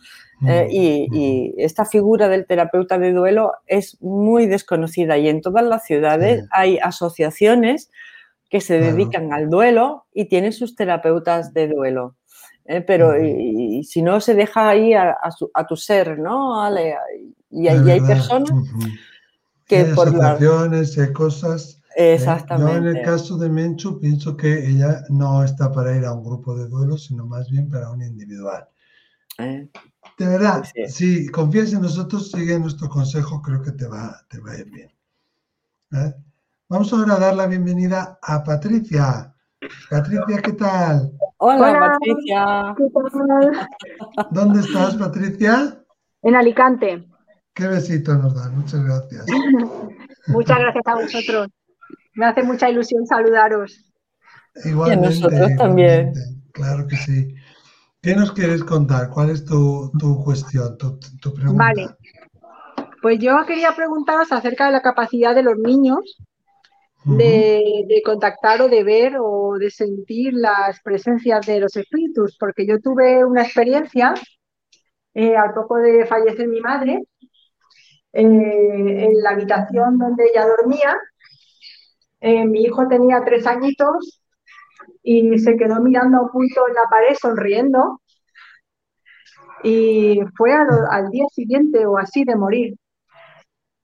Eh, y, esta figura del terapeuta de duelo es muy desconocida y en todas las ciudades hay asociaciones que se dedican al duelo y tienen sus terapeutas de duelo. ¿Eh? pero y, si no se deja ahí a, tu ser, ¿no? Y, ahí hay personas que hay por asociaciones, hay cosas. Exactamente. ¿eh? Yo en el caso de Menchu pienso que ella no está para ir a un grupo de duelo, sino más bien para un individual. ¿Eh? De verdad, si confías en nosotros, sigue nuestro consejo, creo que te va, te va a ir bien. Vamos ahora a dar la bienvenida a Patricia. Patricia, ¿qué tal? Hola, Patricia. ¿Dónde estás, Patricia? En Alicante. Qué besito nos dan, muchas gracias. muchas gracias a vosotros. Me hace mucha ilusión saludaros. Igualmente. Y nosotros también. Claro que sí. ¿Qué nos quieres contar? ¿Cuál es tu, cuestión, tu, pregunta? Vale. Pues yo quería preguntaros acerca de la capacidad de los niños de, contactar o de ver o de sentir las presencias de los espíritus, porque yo tuve una experiencia eh, al poco de fallecer mi madre, eh, en la habitación donde ella dormía, eh, mi hijo tenía tres añitos y se quedó mirando a un punto en la pared sonriendo y fue al día siguiente o así de morir.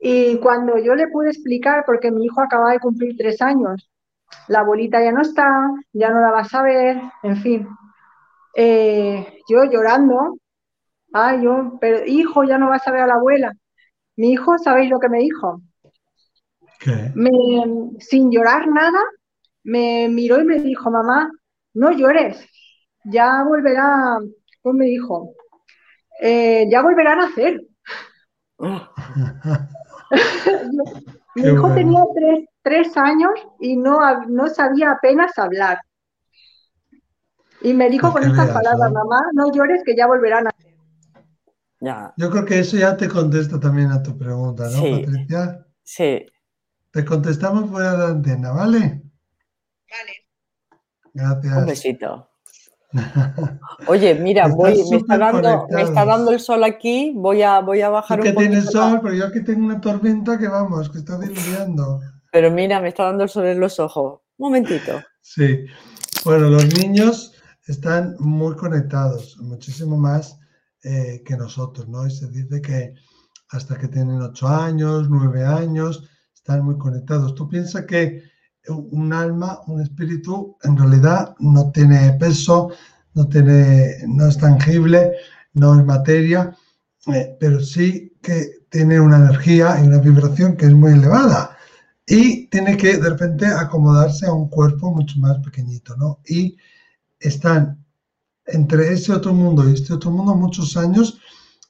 Y cuando yo le pude explicar, porque mi hijo acaba de cumplir tres años, la abuelita ya no está, ya no la vas a ver, en fin. Eh, yo llorando, ay, yo, pero hijo, ya no vas a ver a la abuela. Mi hijo, ¿sabéis lo que me dijo? ¿Qué? sin llorar nada, me miró y me dijo, mamá, no llores, ya volverá, pues me dijo, eh, ya volverán a hacer. Mi hijo tenía tres, años y no, no sabía apenas hablar. Y me dijo con estas palabras, mamá, no llores que ya volverán a ya. Yo creo que eso ya te contesta también a tu pregunta, ¿no, Patricia? Sí. Te contestamos fuera de la antena, ¿vale? Vale. Gracias. Un besito. Oye, mira, me, está dando, el sol aquí, voy a, voy a bajar un poquito. que tiene sol, pero yo aquí tengo una tormenta que vamos, que está diluviando. Pero mira, me está dando el sol en los ojos. Un momentito. Sí. Bueno, los niños están muy conectados, muchísimo más eh, que nosotros, ¿no? Y se dice que hasta que tienen ocho años, nueve años, están muy conectados. Tú piensas que un alma, un espíritu, en realidad no tiene peso, no, tiene, no es tangible, no es materia, eh, pero sí que tiene una energía y una vibración que es muy elevada y tiene que de repente acomodarse a un cuerpo mucho más pequeñito, ¿no? Y están entre ese otro mundo y este otro mundo muchos años.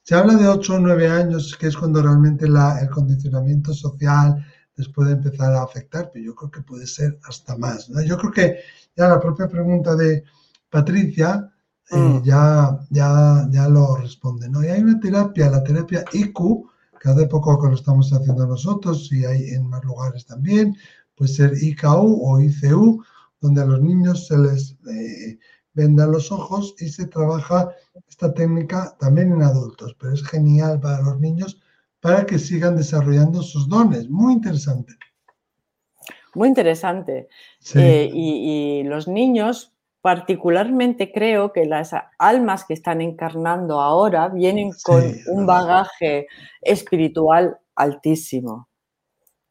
Se habla de 8 o 9 años, que es cuando realmente el condicionamiento social, les puede empezar a afectar, pero yo creo que puede ser hasta más. Yo creo que ya la propia pregunta de Patricia eh, mm. ya, ya, ya lo responde. ¿no? Y hay una terapia, la terapia IQ, que hace poco que lo estamos haciendo nosotros y hay en más lugares también, puede ser IKU o ICU, donde a los niños se les eh, vendan los ojos y se trabaja esta técnica también en adultos, pero es genial para los niños para que sigan desarrollando sus dones. Muy interesante. Muy interesante. Eh, y, los niños, particularmente creo que las almas que están encarnando ahora vienen con un bagaje espiritual altísimo.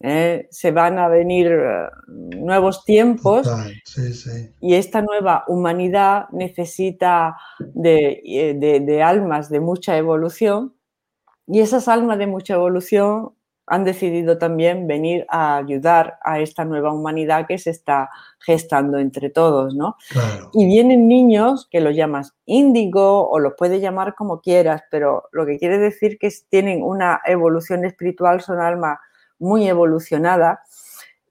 ¿eh? Se van a venir eh, nuevos tiempos y esta nueva humanidad necesita de almas de mucha evolución y esas almas de mucha evolución han decidido también venir a ayudar a esta nueva humanidad que se está gestando entre todos, ¿no? Y vienen niños que los llamas índigo o los puedes llamar como quieras, pero lo que quiere decir que tienen una evolución espiritual, son almas muy evolucionadas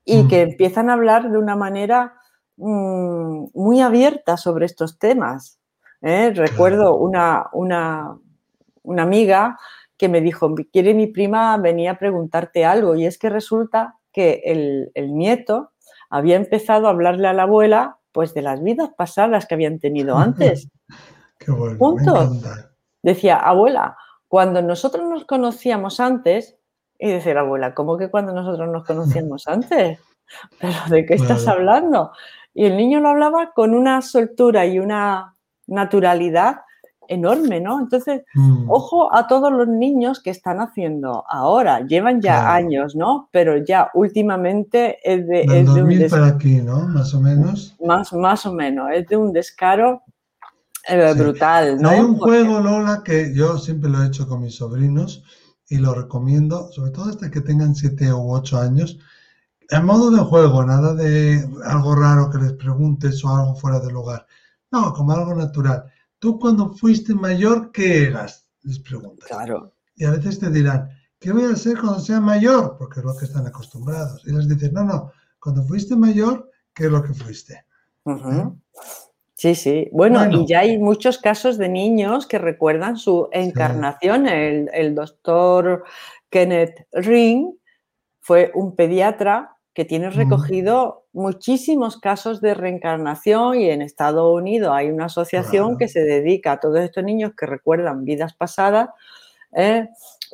y que mm. empiezan a hablar de una manera mm, muy abierta sobre estos temas. ¿eh? Recuerdo una, una, una amiga que me dijo, quiere mi prima venía a preguntarte algo y es que resulta que el, el nieto había empezado a hablarle a la abuela pues de las vidas pasadas que habían tenido antes. Qué bueno. Decía, abuela, cuando nosotros nos conocíamos antes, y decía la abuela, ¿cómo que cuando nosotros nos conocíamos antes? ¿Pero de qué estás hablando? Y el niño lo hablaba con una soltura y una naturalidad enorme, ¿no? Entonces, Mm, ojo a todos los niños que están haciendo ahora, llevan ya Claro. años, ¿no? Pero ya últimamente es de, Del es de un 2000 des- para aquí, ¿no? Más o menos. más, más o menos, es de un descaro eh, Sí. brutal, ¿no? Hay un Porque- juego, Lola, que yo siempre lo he hecho con mis sobrinos y lo recomiendo, sobre todo hasta que tengan 7 u 8 años, en modo de juego, nada de algo raro que les preguntes o algo fuera de lugar. No, como algo natural. Tú cuando fuiste mayor, ¿qué eras? Les preguntas. Claro, Y a veces te dirán, ¿qué voy a ser cuando sea mayor? Porque es lo que están acostumbrados. Y les dices, no, no, cuando fuiste mayor, ¿qué es lo que fuiste? Sí, sí. Bueno, Bueno. y ya hay muchos casos de niños que recuerdan su encarnación. El, el doctor Kenneth Ring fue un pediatra que tiene Ujú. recogido muchísimos casos de reencarnación y en Estados Unidos hay una asociación Claro. que se dedica a todos estos niños que recuerdan vidas pasadas ¿eh?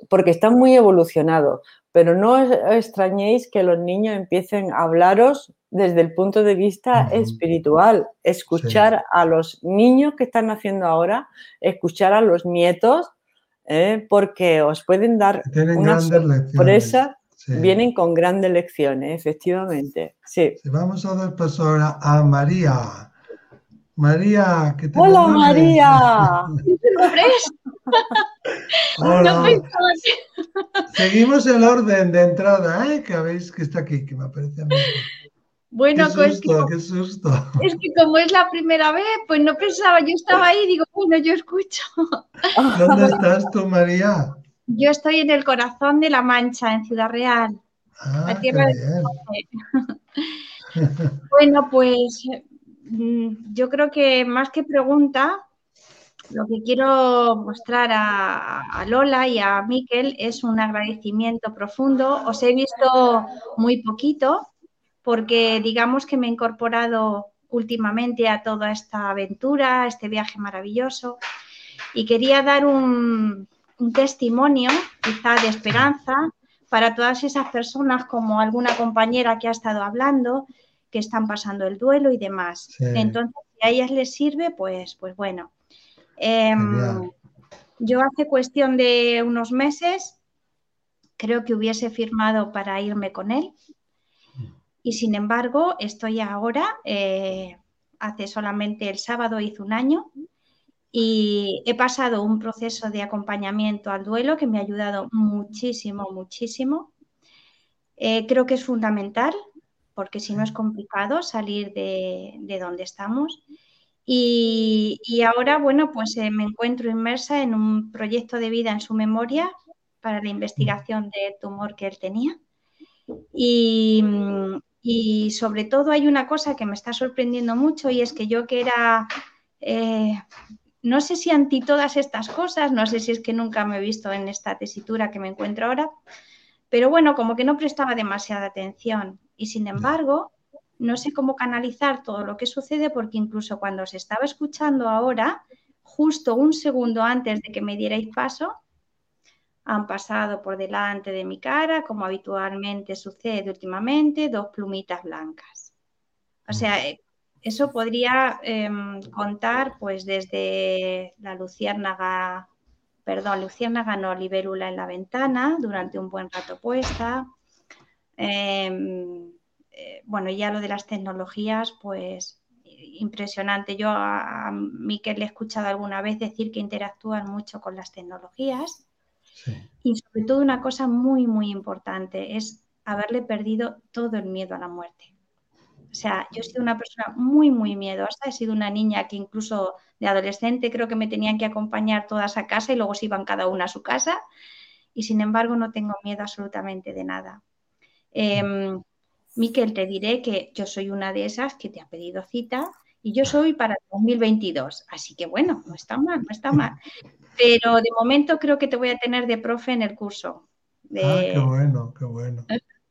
porque están muy evolucionados. Pero no es- extrañéis que los niños empiecen a hablaros desde el punto de vista espiritual. Escuchar a los niños que están naciendo ahora, escuchar a los nietos, ¿eh? porque os pueden dar Tienen una lecciones. Sí. Vienen con grandes lecciones, efectivamente. Sí. Sí, Vamos a dar paso ahora a María. María, ¿qué te ¡Hola, devuelves? María! Hola. Que- Seguimos el orden de entrada, ¿eh? Que veis que está aquí, que me aparece a mí. Bueno, qué pues que, susto, qué susto. es que como es la primera vez, pues no pensaba, yo estaba ahí y digo, bueno, yo escucho. ¿Dónde estás tú, María? Yo estoy en el corazón de La Mancha, en Ciudad Real. Ah, La tierra de. Bueno, pues mm, yo creo que más que pregunta, lo que quiero mostrar a, a Lola y a Miquel es un agradecimiento profundo. Os he visto muy poquito porque digamos que me he incorporado últimamente a toda esta aventura, a este viaje maravilloso y quería dar un, un testimonio quizá de esperanza para todas esas personas como alguna compañera que ha estado hablando que están pasando el duelo y demás. Sí. Entonces, si a ellas les sirve, pues, pues bueno. Em, yo hace cuestión de unos meses creo que hubiese firmado para irme con él y sin embargo estoy ahora, eh, hace solamente el sábado hizo un año y he pasado un proceso de acompañamiento al duelo que me ha ayudado muchísimo, muchísimo. Eh, creo que es fundamental porque si no es complicado salir de, de donde estamos. Y, ahora, bueno, pues eh, me encuentro inmersa en un proyecto de vida en su memoria para la investigación del tumor que él tenía. Y, y sobre todo hay una cosa que me está sorprendiendo mucho y es que yo que era, eh, no sé si anti todas estas cosas, no sé si es que nunca me he visto en esta tesitura que me encuentro ahora, pero bueno, como que no prestaba demasiada atención. Y sin embargo, no sé cómo canalizar todo lo que sucede porque incluso cuando os estaba escuchando ahora, justo un segundo antes de que me dierais paso, han pasado por delante de mi cara, como habitualmente sucede últimamente, dos plumitas blancas. O sea, eso podría eh, contar pues desde la luciérnaga, perdón, luciérnaga no, libélula en la ventana durante un buen rato puesta. Eh, eh, bueno, ya lo de las tecnologías, pues impresionante. Yo a, a Miquel le he escuchado alguna vez decir que interactúan mucho con las tecnologías. Sí. Y sobre todo una cosa muy, muy importante es haberle perdido todo el miedo a la muerte. O sea, yo he sido una persona muy, muy miedosa. He sido una niña que incluso de adolescente creo que me tenían que acompañar todas a casa y luego se iban cada una a su casa. Y sin embargo no tengo miedo absolutamente de nada. Eh, Miquel, te diré que yo soy una de esas que te ha pedido cita y yo soy para el 2022. Así que bueno, no está mal, no está mal. Pero de momento creo que te voy a tener de profe en el curso. Ah, qué bueno, qué bueno.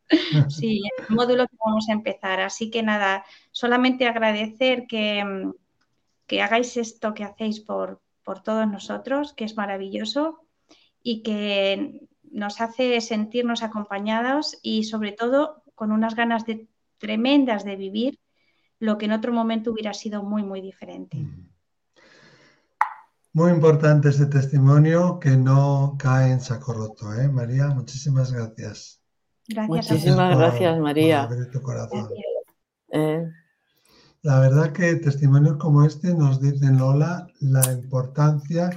Sí, el módulo que vamos a empezar. Así que nada, solamente agradecer que, que hagáis esto que hacéis por, por todos nosotros, que es maravilloso y que nos hace sentirnos acompañados y sobre todo con unas ganas de, tremendas de vivir lo que en otro momento hubiera sido muy, muy diferente. Muy importante este testimonio que no cae en saco roto, ¿eh? María, muchísimas gracias. Gracias. Muchísimas gracias, María. Eh. La verdad que testimonios como este nos dicen, Lola, la importancia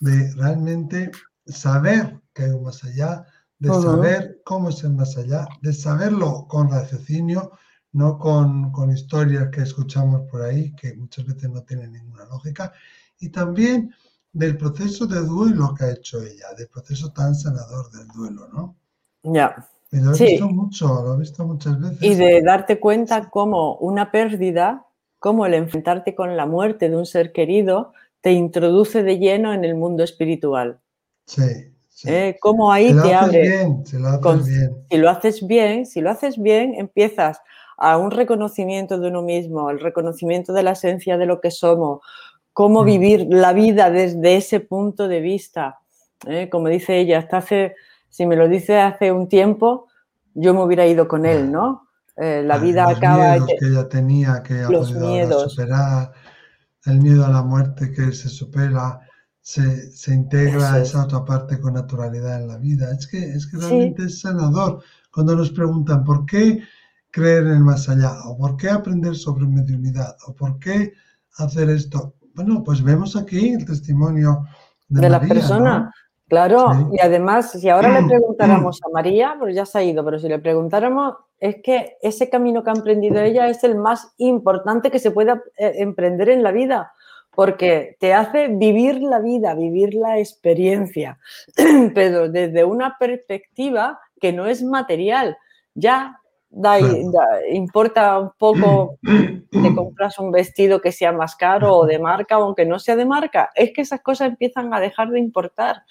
de realmente saber que hay un más allá, de saber cómo es el más allá, de saberlo con raciocinio, no con, con, historias que escuchamos por ahí, que muchas veces no tienen ninguna lógica, y también del proceso de duelo que ha hecho ella, del proceso tan sanador del duelo, ¿no? Ya. Y lo he visto mucho, lo he visto muchas veces. Y de darte cuenta cómo una pérdida, cómo el enfrentarte con la muerte de un ser querido, te introduce de lleno en el mundo espiritual. Sí. ¿Eh? Cómo ahí te abre. Bien, si lo haces bien. Si lo haces bien, si lo haces bien, empiezas a un reconocimiento de uno mismo, el reconocimiento de la esencia de lo que somos, cómo mm. vivir la vida desde ese punto de vista. ¿eh? Como dice ella, hasta hace, si me lo dice hace un tiempo, yo me hubiera ido con él, ¿no? Eh, la vida los acaba. Miedos que ella tenía, que ha los miedos. superar, el miedo a la muerte que se supera, se, se integra es. esa otra parte con naturalidad en la vida. Es que, es que realmente es sanador. Cuando nos preguntan por qué creer en el más allá, o por qué aprender sobre mediunidad, o por qué hacer esto. Bueno, pues vemos aquí el testimonio de, de la María, persona. ¿no? Claro, Sí. y además, si ahora le preguntáramos a María, pues ya se ha ido, pero si le preguntáramos, es que ese camino que ha emprendido ella es el más importante que se pueda eh, emprender en la vida, porque te hace vivir la vida, vivir la experiencia, pero desde una perspectiva que no es material. Ya da, Claro. da- importa un poco te compras un vestido que sea más caro o de marca, aunque no sea de marca. Es que esas cosas empiezan a dejar de importar.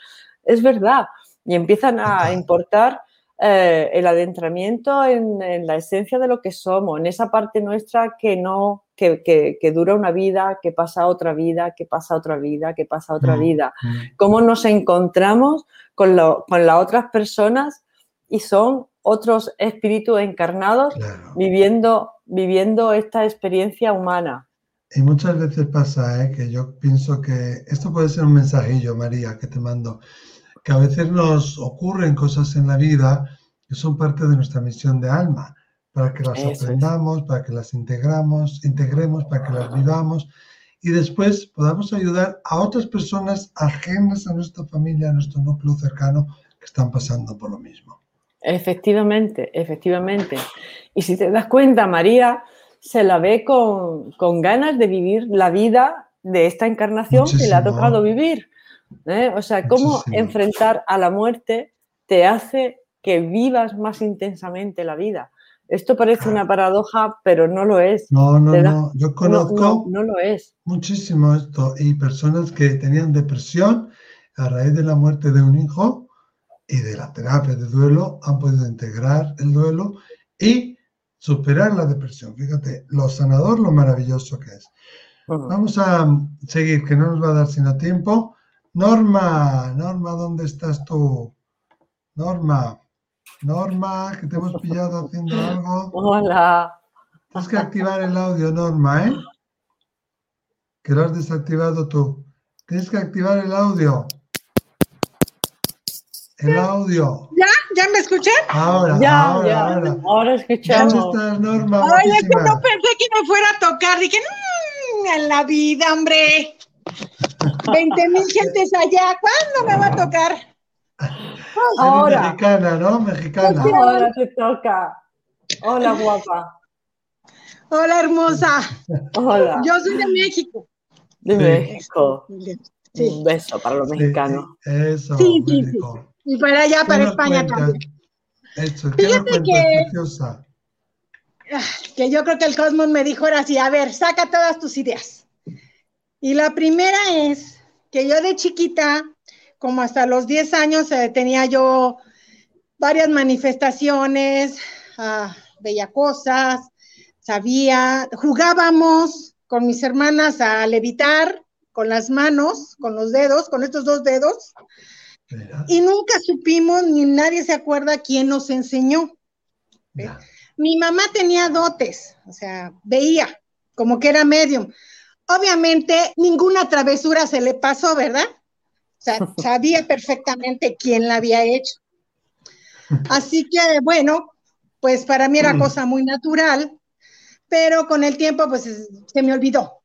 Es verdad. Y empiezan a importar eh, el adentramiento en, en la esencia de lo que somos, en esa parte nuestra que no, que, que- que dura una vida, que pasa otra vida, que pasa otra vida, que pasa otra Mm, vida. mm. Cómo nos encontramos con, lo- con las otras personas y son otros espíritus encarnados Claro. viviendo, viviendo esta experiencia humana. Y muchas veces pasa ¿eh? que yo pienso que esto puede ser un mensajillo, María, que te mando, que a veces nos ocurren cosas en la vida que son parte de nuestra misión de alma, para que las Eso es. aprendamos, para que las integramos, integremos, para que las vivamos y después podamos ayudar a otras personas ajenas a nuestra familia, a nuestro núcleo cercano, que están pasando por lo mismo. Efectivamente, efectivamente. Y si te das cuenta, María se la ve con, con ganas de vivir la vida de esta encarnación que le ha tocado vivir. ¿Eh? O sea, cómo enfrentar a la muerte te hace que vivas más intensamente la vida. Esto parece una paradoja, pero no lo es. No, no, no. Yo No, conozco no, no lo es. muchísimo esto y personas que tenían depresión a raíz de la muerte de un hijo y de la terapia de duelo han podido integrar el duelo y superar la depresión. Fíjate, lo sanador, lo maravilloso que es. Vamos a seguir, que no nos va a dar sino tiempo. Norma, Norma, ¿dónde estás tú? Norma, Norma, que te hemos pillado haciendo algo. Hola. Tienes que activar el audio, Norma, ¿eh? Que lo has desactivado tú. Tienes que activar el audio. El audio. ¿Ya me escuchan? Ahora, Ya, ahora, ya. ahora. Ahora ¿Dónde escuchamos. estás, Norma? Ay, es que no pensé que me fuera a tocar. Dije, "Mm, en la vida, hombre. 20 mil gentes allá. ¿Cuándo me va a tocar? Ahora. mexicana, ¿no? Mexicana. Ahora te toca. Hola, guapa. Hola, hermosa. Hola. Yo soy de México. De Sí. México. Sí. Un beso para los Sí, mexicanos. sí, eso, Sí, sí, sí. Y para allá, ¿Qué para España cuentas? también. Eso, ¿qué nos Fíjate que- preciosa? Que yo creo que el Cosmos me dijo ahora sí, a ver, saca todas tus ideas. Y la primera es que yo de chiquita como hasta los 10 años eh, tenía yo varias manifestaciones, ah, veía cosas, sabía, jugábamos con mis hermanas a levitar con las manos, con los dedos, con estos dos dedos, y nunca supimos, ni nadie se acuerda quién nos enseñó. Mi mamá tenía dotes, o sea, veía como que era medium. Obviamente, ninguna travesura se le pasó, ¿verdad? O sea, sabía perfectamente quién la había hecho. Así que, bueno, pues para mí era cosa muy natural, pero con el tiempo, pues se me olvidó.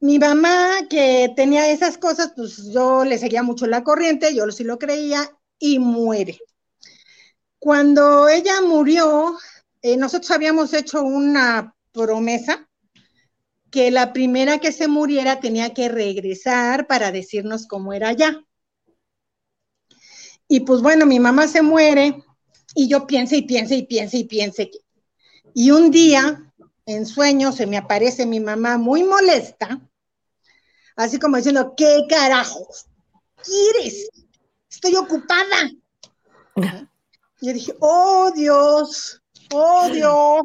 Mi mamá, que tenía esas cosas, pues yo le seguía mucho la corriente, yo sí lo creía, y muere. Cuando ella murió, eh, nosotros habíamos hecho una promesa que la primera que se muriera tenía que regresar para decirnos cómo era ya. Y pues bueno, mi mamá se muere y yo pienso y pienso y pienso y pienso. Y un día, en sueño, se me aparece mi mamá muy molesta, así como diciendo, ¿qué carajos quieres? Estoy ocupada. Yo dije, oh Dios, oh Dios.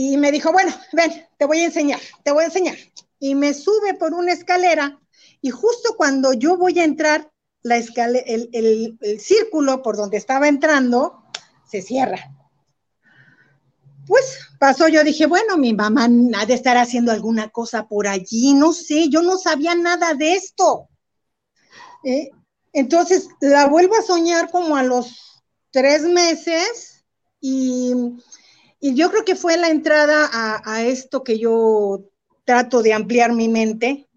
Y me dijo, bueno, ven, te voy a enseñar, te voy a enseñar. Y me sube por una escalera y justo cuando yo voy a entrar, la escalera, el, el, círculo por donde estaba entrando se cierra. Pues pasó, yo dije, bueno, mi mamá ha de estar haciendo alguna cosa por allí, no sé, yo no sabía nada de esto. ¿Eh? Entonces la vuelvo a soñar como a los tres meses y, yo creo que fue la entrada a, esto que yo trato de ampliar mi mente,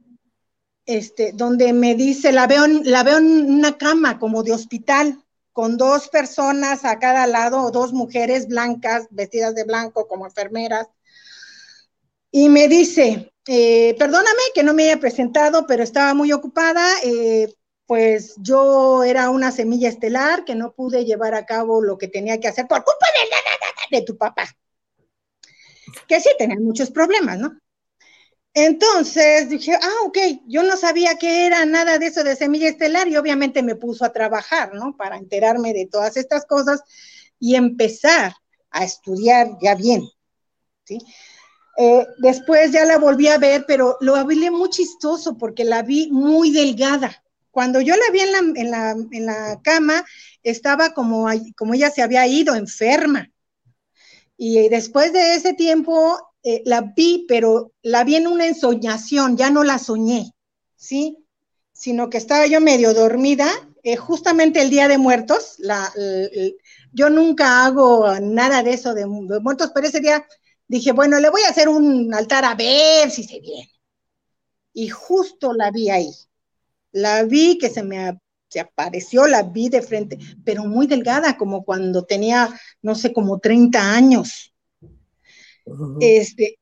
este, donde me dice, la veo, la veo en una cama como de hospital, con dos personas a cada lado, dos mujeres blancas, vestidas de blanco como enfermeras, y me dice, eh, perdóname que no me haya presentado, pero estaba muy ocupada, eh, pues yo era una semilla estelar que no pude llevar a cabo lo que tenía que hacer por culpa de, tu papá. Que sí tenía muchos problemas, ¿no? Entonces dije, ah, ok, yo no sabía que era nada de eso de semilla estelar y obviamente me puso a trabajar, ¿no? Para enterarme de todas estas cosas y empezar a estudiar ya bien, ¿sí? Eh, después ya la volví a ver, pero lo hablé muy chistoso porque la vi muy delgada. Cuando yo la vi en la, en la, en la cama, estaba como, como ella se había ido, enferma. Y después de ese tiempo eh, la vi, pero la vi en una ensoñación, ya no la soñé, ¿sí? Sino que estaba yo medio dormida, eh, justamente el Día de Muertos, la, yo nunca hago nada de eso de, de, muertos, pero ese día dije, bueno, le voy a hacer un altar a ver si se viene. Y justo la vi ahí. La vi que se me se apareció, la vi de frente, pero muy delgada, como cuando tenía, no sé, como 30 años. Este,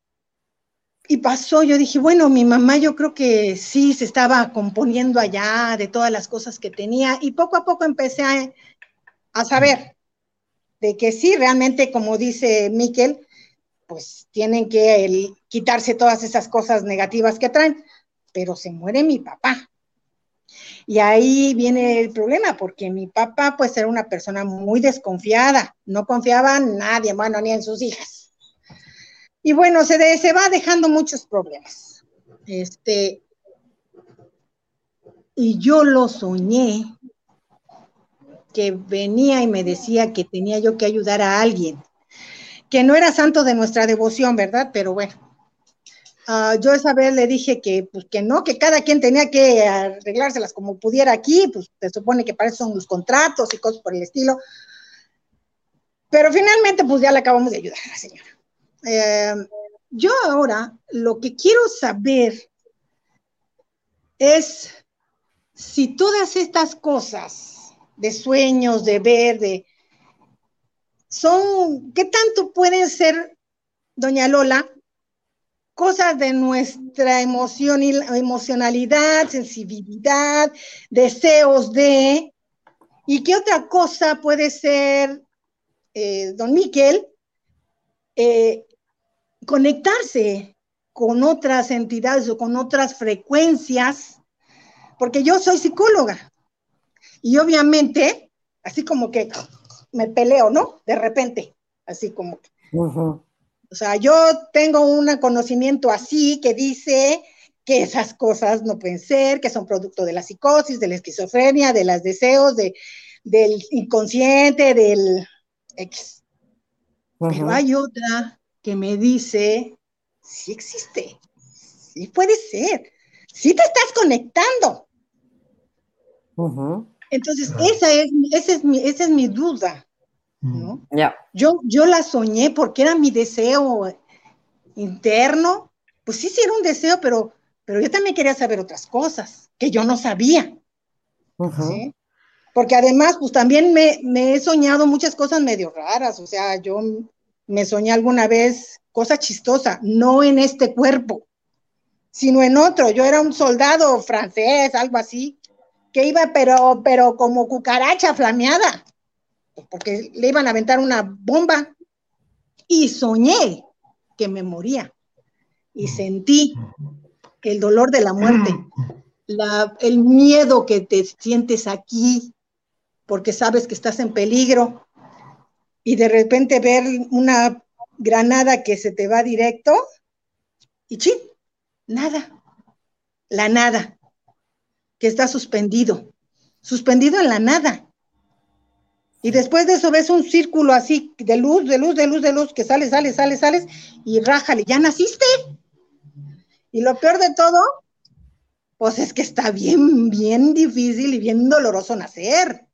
y pasó, yo dije, bueno, mi mamá yo creo que sí se estaba componiendo allá de todas las cosas que tenía y poco a poco empecé a, a saber de que sí, realmente, como dice Miquel, pues tienen que quitarse todas esas cosas negativas que traen, pero se muere mi papá. Y ahí viene el problema, porque mi papá pues era una persona muy desconfiada, no confiaba en nadie, bueno, ni en sus hijas. Y bueno, se, se va dejando muchos problemas. Este, y yo lo soñé, que venía y me decía que tenía yo que ayudar a alguien, que no era santo de nuestra devoción, ¿verdad? Pero bueno, Ah, yo esa vez le dije que, pues, que no, que cada quien tenía que arreglárselas como pudiera aquí, pues se supone que para eso son los contratos y cosas por el estilo. Pero finalmente, pues ya le acabamos de ayudar a la señora. Eh, yo ahora lo que quiero saber es si todas estas cosas de sueños, de ver, de son, ¿qué tanto pueden ser, doña Lola, cosas de nuestra emoción, emocionalidad, sensibilidad, deseos de, y qué otra cosa puede ser, eh, don Miquel, eh, conectarse con otras entidades o con otras frecuencias porque yo soy psicóloga. Y obviamente, así como que me peleo, ¿no? De repente, así como que. O sea, yo tengo un conocimiento así que dice que esas cosas no pueden ser, que son producto de la psicosis, de la esquizofrenia, de los deseos, de, del inconsciente, del X. Pero hay otra que me dice, sí existe, sí puede ser, sí te estás conectando. Entonces, esa es, esa es, mi, esa es mi duda. ¿No? Yo, yo la soñé porque era mi deseo interno. Pues sí, sí era un deseo, pero, pero yo también quería saber otras cosas que yo no sabía. Porque además, pues también me, me, he soñado muchas cosas medio raras. O sea, yo me soñé alguna vez cosa chistosa, no en este cuerpo, sino en otro. Yo era un soldado francés, algo así, que iba, pero, pero como cucaracha flameada porque le iban a aventar una bomba y soñé que me moría. Y sentí el dolor de la muerte, el miedo que te sientes aquí porque sabes que estás en peligro. Y de repente ver una granada que se te va directo y ching, nada, la nada, que está suspendido, suspendido en la nada. Y después de eso ves un círculo así de luz, de luz, de luz, de luz, que sale, sale, sale, sales y rájale, ya naciste. Y lo peor de todo, pues es que está bien, bien difícil y bien doloroso nacer.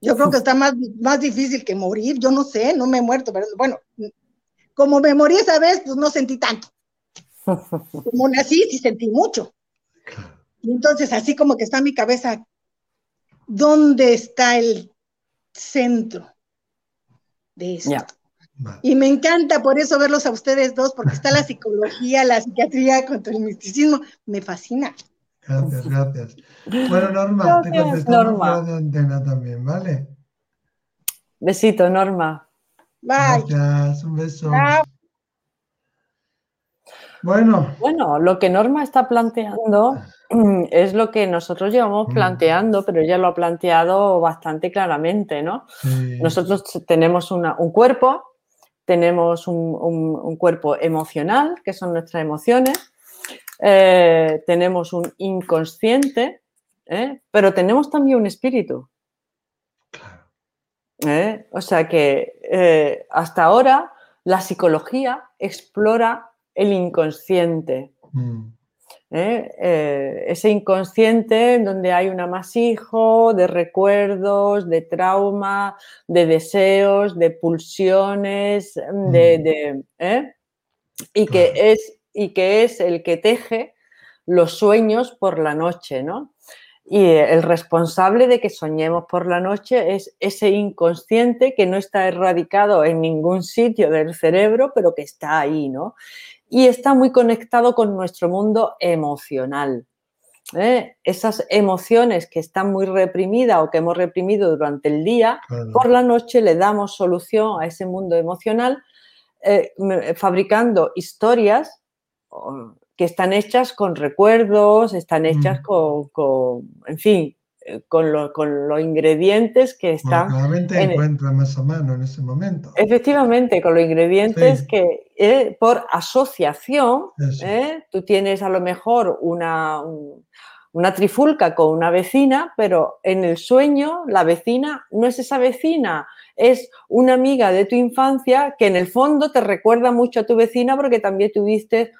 Yo creo que está más, más difícil que morir, yo no sé, no me he muerto, pero bueno, como me morí esa vez, pues no sentí tanto. Como nací, sí sentí mucho. Y entonces así como que está mi cabeza, ¿dónde está el centro de esto. Y me encanta por eso verlos a ustedes dos, porque está la psicología, la psiquiatría contra el misticismo, me fascina. Gracias, gracias. Bueno, Norma, te contestamos Norma. de antena también, ¿vale? Besito, Norma. Bye. Gracias, un beso. Bueno. Bueno, lo que Norma está planteando es lo que nosotros llevamos mm. planteando, pero ella lo ha planteado bastante claramente, ¿no? Nosotros tenemos un cuerpo, tenemos un, cuerpo emocional, que son nuestras emociones, eh, tenemos un inconsciente, ¿eh? pero tenemos también un espíritu. ¿eh? O sea que hasta ahora la psicología explora el inconsciente. Mm. ¿Eh? Eh, ese inconsciente en donde hay un amasijo de recuerdos, de trauma, de deseos, de pulsiones, mm, de, ¿eh? y, que es, y que es el que teje los sueños por la noche, ¿no? Y el responsable de que soñemos por la noche es ese inconsciente que no está erradicado en ningún sitio del cerebro, pero que está ahí, ¿no? Y está muy conectado con nuestro mundo emocional. ¿eh? Esas emociones que están muy reprimidas o que hemos reprimido durante el día, por la noche le damos solución a ese mundo emocional eh, fabricando historias que están hechas con recuerdos, están hechas mm. con, en fin, eh, con, los ingredientes que están. Normalmente encuentra más a mano en ese momento. Efectivamente, con los ingredientes que eh, por asociación, eh, tú tienes a lo mejor una, una trifulca con una vecina, pero en el sueño la vecina no es esa vecina, es una amiga de tu infancia que en el fondo te recuerda mucho a tu vecina porque también tuviste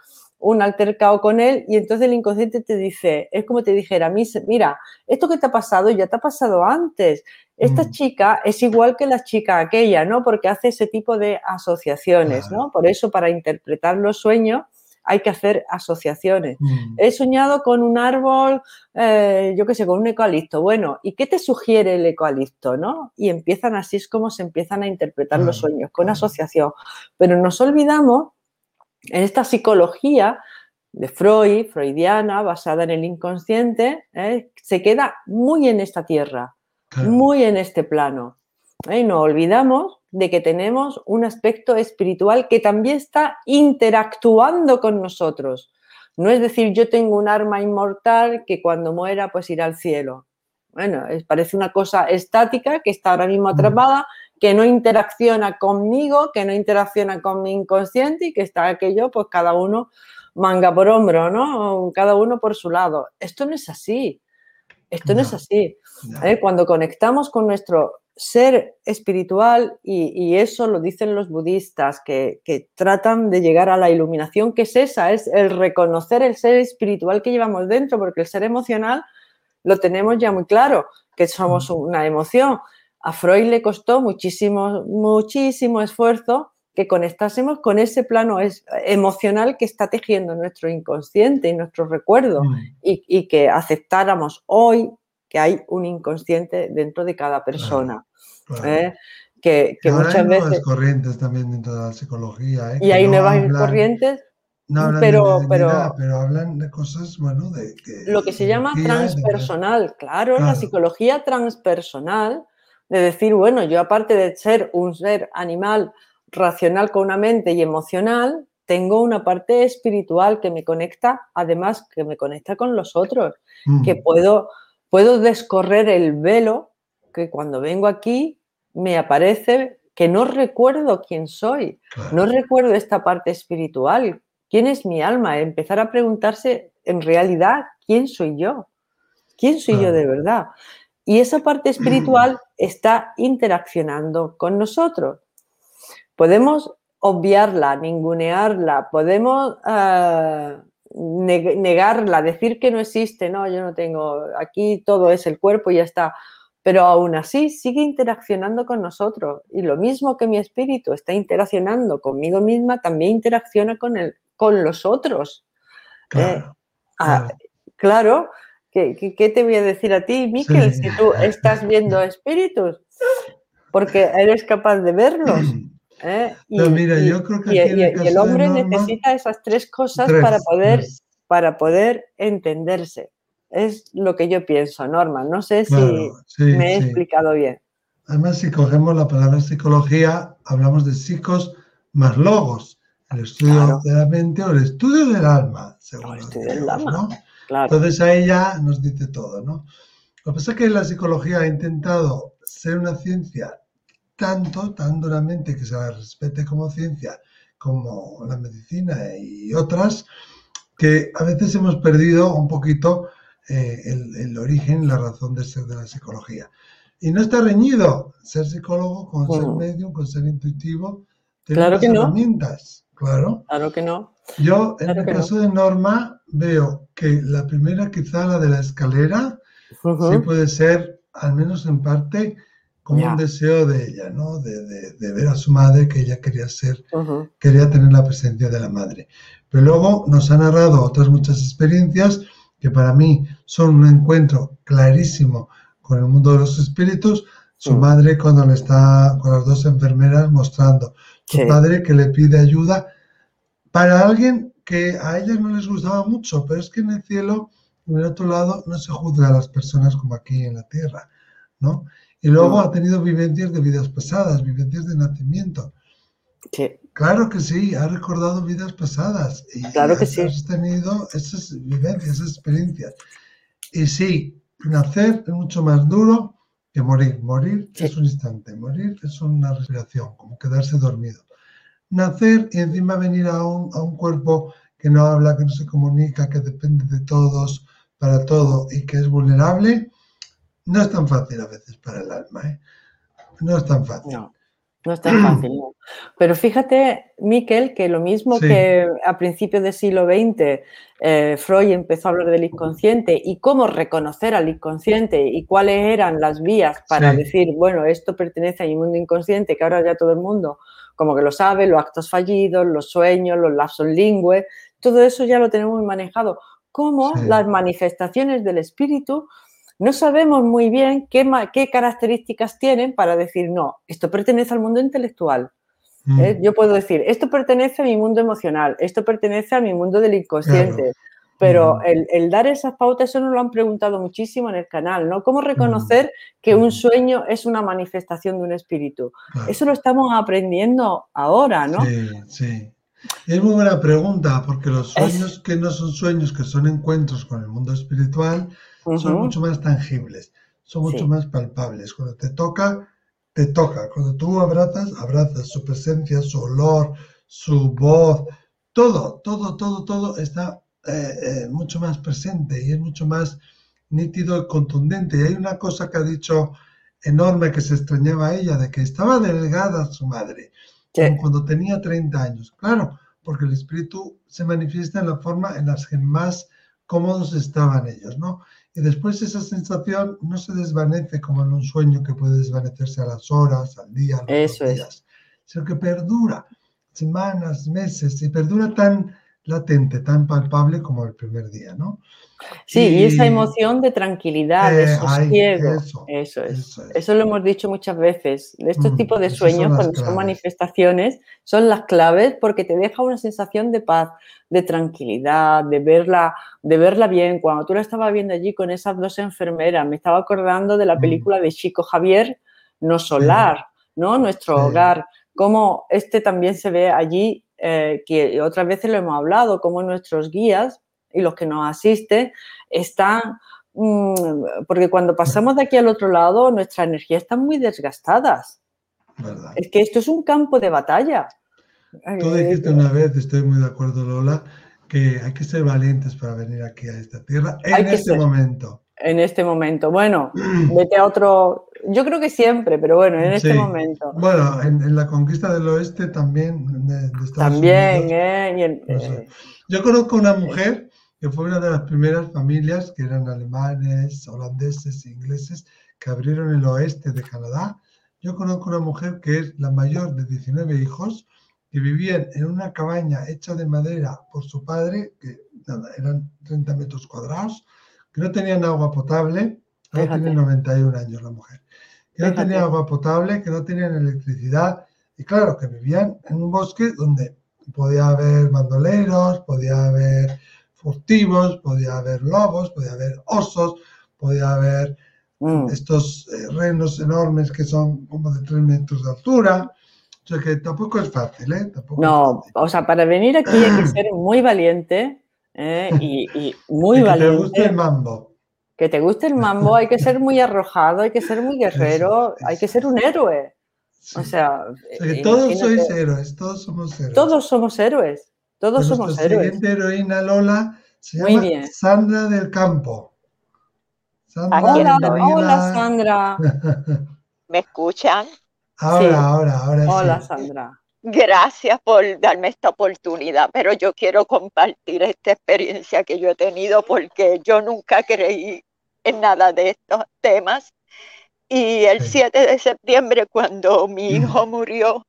un altercado con él y entonces el inconsciente te dice, es como te dijera, mira, esto que te ha pasado ya te ha pasado antes. Esta mm. chica es igual que la chica aquella, ¿no? Porque hace ese tipo de asociaciones, ¿no? Por eso para interpretar los sueños hay que hacer asociaciones. Mm. He soñado con un árbol, eh, yo qué sé, con un eucalipto. Bueno, ¿y qué te sugiere el eucalipto, no? Y empiezan así es como se empiezan a interpretar los sueños, con asociación. Pero nos olvidamos en esta psicología de Freud, freudiana, basada en el inconsciente, ¿eh? se queda muy en esta tierra, muy en este plano. ¿eh? Y no olvidamos de que tenemos un aspecto espiritual que también está interactuando con nosotros. No es decir, yo tengo un arma inmortal que cuando muera pues irá al cielo. Bueno, parece una cosa estática que está ahora mismo atrapada, que no interacciona conmigo, que no interacciona con mi inconsciente y que está aquello, pues cada uno manga por hombro, ¿no? Cada uno por su lado. Esto no es así. Esto no, es así. ¿eh? Cuando conectamos con nuestro ser espiritual, y, eso lo dicen los budistas, que, que, tratan de llegar a la iluminación, que es esa, es el reconocer el ser espiritual que llevamos dentro, porque el ser emocional lo tenemos ya muy claro, que somos una emoción. A Freud le costó muchísimo, muchísimo esfuerzo que conectásemos con ese plano emocional que está tejiendo nuestro inconsciente y nuestro recuerdo mm. y, que aceptáramos hoy que hay un inconsciente dentro de cada persona. ¿eh? Que, muchas hay veces... corrientes también dentro de la psicología. ¿eh? Y hay nuevas corrientes no hablan pero, de pero, pero hablan de cosas, bueno, de lo que se llama transpersonal, claro, la psicología transpersonal, de decir, bueno, yo aparte de ser un ser animal racional con una mente y emocional, tengo una parte espiritual que me conecta, además que me conecta con los otros, que puedo, puedo descorrer el velo que cuando vengo aquí me aparece que no recuerdo quién soy, no recuerdo esta parte espiritual, quién es mi alma, empezar a preguntarse en realidad quién soy yo, quién soy yo de verdad. Y esa parte espiritual está interaccionando con nosotros. Podemos obviarla, ningunearla, podemos eh, negarla, decir que no existe, no, yo no tengo, aquí todo es el cuerpo y ya está. Pero aún así sigue interaccionando con nosotros. Y lo mismo que mi espíritu está interaccionando conmigo misma, también interacciona con, el, con los otros. Claro. Eh, ah, claro. ¿Qué, te voy a decir a ti, Miquel, si tú estás viendo espíritus? Porque eres capaz de verlos. ¿eh? Y, mira, yo creo que el, hombre necesita esas tres cosas para, poder, para poder entenderse. Es lo que yo pienso, Norma. No sé si me he explicado bien. Además, si cogemos la palabra psicología, hablamos de psicos más logos, el estudio de la mente o el estudio del alma, según el estudio del alma. Entonces ahí ya nos dice todo, ¿no? Lo que pasa es que la psicología ha intentado ser una ciencia tanto, tan duramente que se la respete como ciencia, como la medicina y otras, que a veces hemos perdido un poquito eh, el, origen, la razón de ser de la psicología. Y no está reñido ser psicólogo con ser medio, con ser intuitivo, tener claro que herramientas, claro. Claro que no. Yo, en el caso de Norma, veo que la primera, quizá la de la escalera, sí puede ser, al menos en parte, como un deseo de ella, ¿no? De, ver a su madre, que ella quería ser, quería tener la presencia de la madre. Pero luego nos ha narrado otras muchas experiencias que para mí son un encuentro clarísimo con el mundo de los espíritus. Su mm. madre cuando le está con las dos enfermeras mostrando, su padre que le pide ayuda para alguien que a ellas no les gustaba mucho, pero es que en el cielo, en el otro lado, no se juzga a las personas como aquí en la tierra, ¿no? Y luego ha tenido vivencias de vidas pasadas, vivencias de nacimiento. Claro que sí, ha recordado vidas pasadas. Y claro que sí. Has tenido esas vivencias, esas experiencias. Y sí, nacer es mucho más duro que morir. Morir es un instante, morir es una respiración, como quedarse dormido. Nacer y encima venir a un, a un cuerpo que no habla, que no se comunica, que depende de todos, para todo y que es vulnerable, no es tan fácil a veces para el alma, ¿eh? No es tan fácil. No, no es tan fácil, no. Pero fíjate, Miquel, que lo mismo que a principios del siglo XX eh, Freud empezó a hablar del inconsciente y cómo reconocer al inconsciente y cuáles eran las vías para decir, bueno, esto pertenece a mi mundo inconsciente, que ahora ya todo el mundo como que lo sabe, los actos fallidos, los sueños, los lapsos lingües, todo eso ya lo tenemos manejado. Cómo las manifestaciones del espíritu no sabemos muy bien qué, qué, características tienen para decir, no, esto pertenece al mundo intelectual. ¿eh? Mm. Yo puedo decir, esto pertenece a mi mundo emocional, esto pertenece a mi mundo del inconsciente. Pero el, dar esas pautas, eso nos lo han preguntado muchísimo en el canal, ¿no? ¿Cómo reconocer que un sueño es una manifestación de un espíritu? Eso lo estamos aprendiendo ahora, ¿no? Sí, sí. Es muy buena pregunta, porque los sueños que no son sueños, que son encuentros con el mundo espiritual, son mucho más tangibles, son mucho más palpables. Cuando te toca, te toca. Cuando tú abrazas, abrazas su presencia, su olor, su voz, todo, todo, todo, todo está eh, eh, mucho más presente y es mucho más nítido y contundente. Y hay una cosa que ha dicho enorme que se extrañaba ella, de que estaba delgada su madre, cuando tenía 30 años. Claro, porque el espíritu se manifiesta en la forma en las que más cómodos estaban ellos, ¿no? Y después esa sensación no se desvanece como en un sueño que puede desvanecerse a las horas, al día, a los días, sino que perdura semanas, meses, y perdura tan latente, tan palpable como el primer día, ¿no? Sí, y, esa emoción de tranquilidad, de eh, sosiego, eso, es. eso, lo hemos dicho muchas veces. Estos mm, tipos de sueños, cuando son manifestaciones, son las claves porque te deja una sensación de paz, de tranquilidad, de verla, de verla bien. Cuando tú la estabas viendo allí con esas dos enfermeras, me estaba acordando de la mm. película de Chico Javier, No Solar, ¿no? Nuestro hogar. Cómo este también se ve allí eh, que otras veces lo hemos hablado, como nuestros guías y los que nos asisten están, mm, porque cuando pasamos de aquí al otro lado, nuestra energía está muy desgastadas. Es que esto es un campo de batalla. Tú dijiste una vez, estoy muy de acuerdo Lola, que hay que ser valientes para venir aquí a esta tierra en este momento. En este momento. Bueno, vete a otro, yo creo que siempre, pero bueno, en este momento. Bueno, en, la conquista del oeste también. De, también, ¿eh? eh yo conozco una mujer que fue una de las primeras familias que eran alemanes, holandeses, ingleses, que abrieron el oeste de Canadá. Yo conozco una mujer que es la mayor de 19 hijos, que vivían en una cabaña hecha de madera por su padre, que eran 30 metros cuadrados, que no tenían agua potable, ahora tiene 91 años la mujer que no tenían agua potable, que no tenían electricidad y claro, que vivían en un bosque donde podía haber bandoleros, podía haber furtivos, podía haber lobos, podía haber osos, podía haber mm. estos eh, renos enormes que son como de 3 metros de altura. O sea que tampoco es fácil, ¿eh? no, o sea, para venir aquí hay que ser muy valiente ¿eh? y, muy y que valiente. Te guste el mambo que te guste el mambo, hay que ser muy arrojado, hay que ser muy guerrero, hay que ser un héroe. O sea, todos sois héroes, todos somos héroes. Todos somos héroes, todos somos héroes. siguiente heroína Lola se llama Sandra del Campo. hola, hola Sandra. ¿Me escuchan? Ahora, ahora, ahora. Hola Sandra. Gracias por darme esta oportunidad, pero yo quiero compartir esta experiencia que yo he tenido porque yo nunca creí en nada de estos temas. Y el 7 de septiembre, cuando mi hijo murió,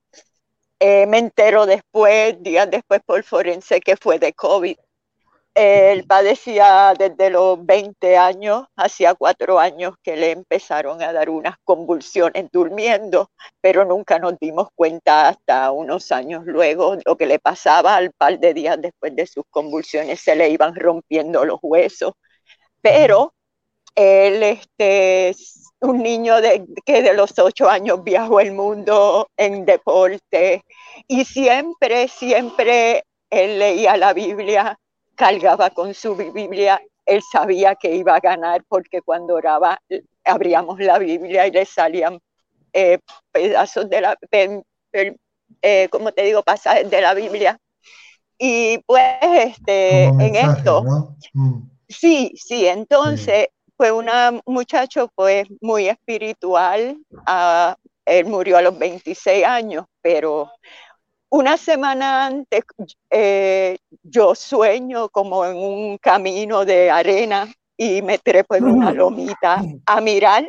eh, me entero después, días después por forense, que fue de COVID. Él padecía desde los 20 años, hacía cuatro años que le empezaron a dar unas convulsiones durmiendo, pero nunca nos dimos cuenta hasta unos años luego lo que le pasaba al par de días después de sus convulsiones, se le iban rompiendo los huesos. Pero él este, es un niño que de los ocho años viajó el mundo en deporte y siempre, siempre leía la Biblia cargaba con su Biblia, él sabía que iba a ganar porque cuando oraba abríamos la Biblia y le salían eh, pedazos de la, eh, como te digo, pasajes de la Biblia. Y pues este, en esto, mm. sí, sí, entonces fue un muchacho pues muy espiritual, ah, él murió a los 26 años, pero una semana antes eh, yo sueño como en un camino de arena y me trepo en una lomita a mirar.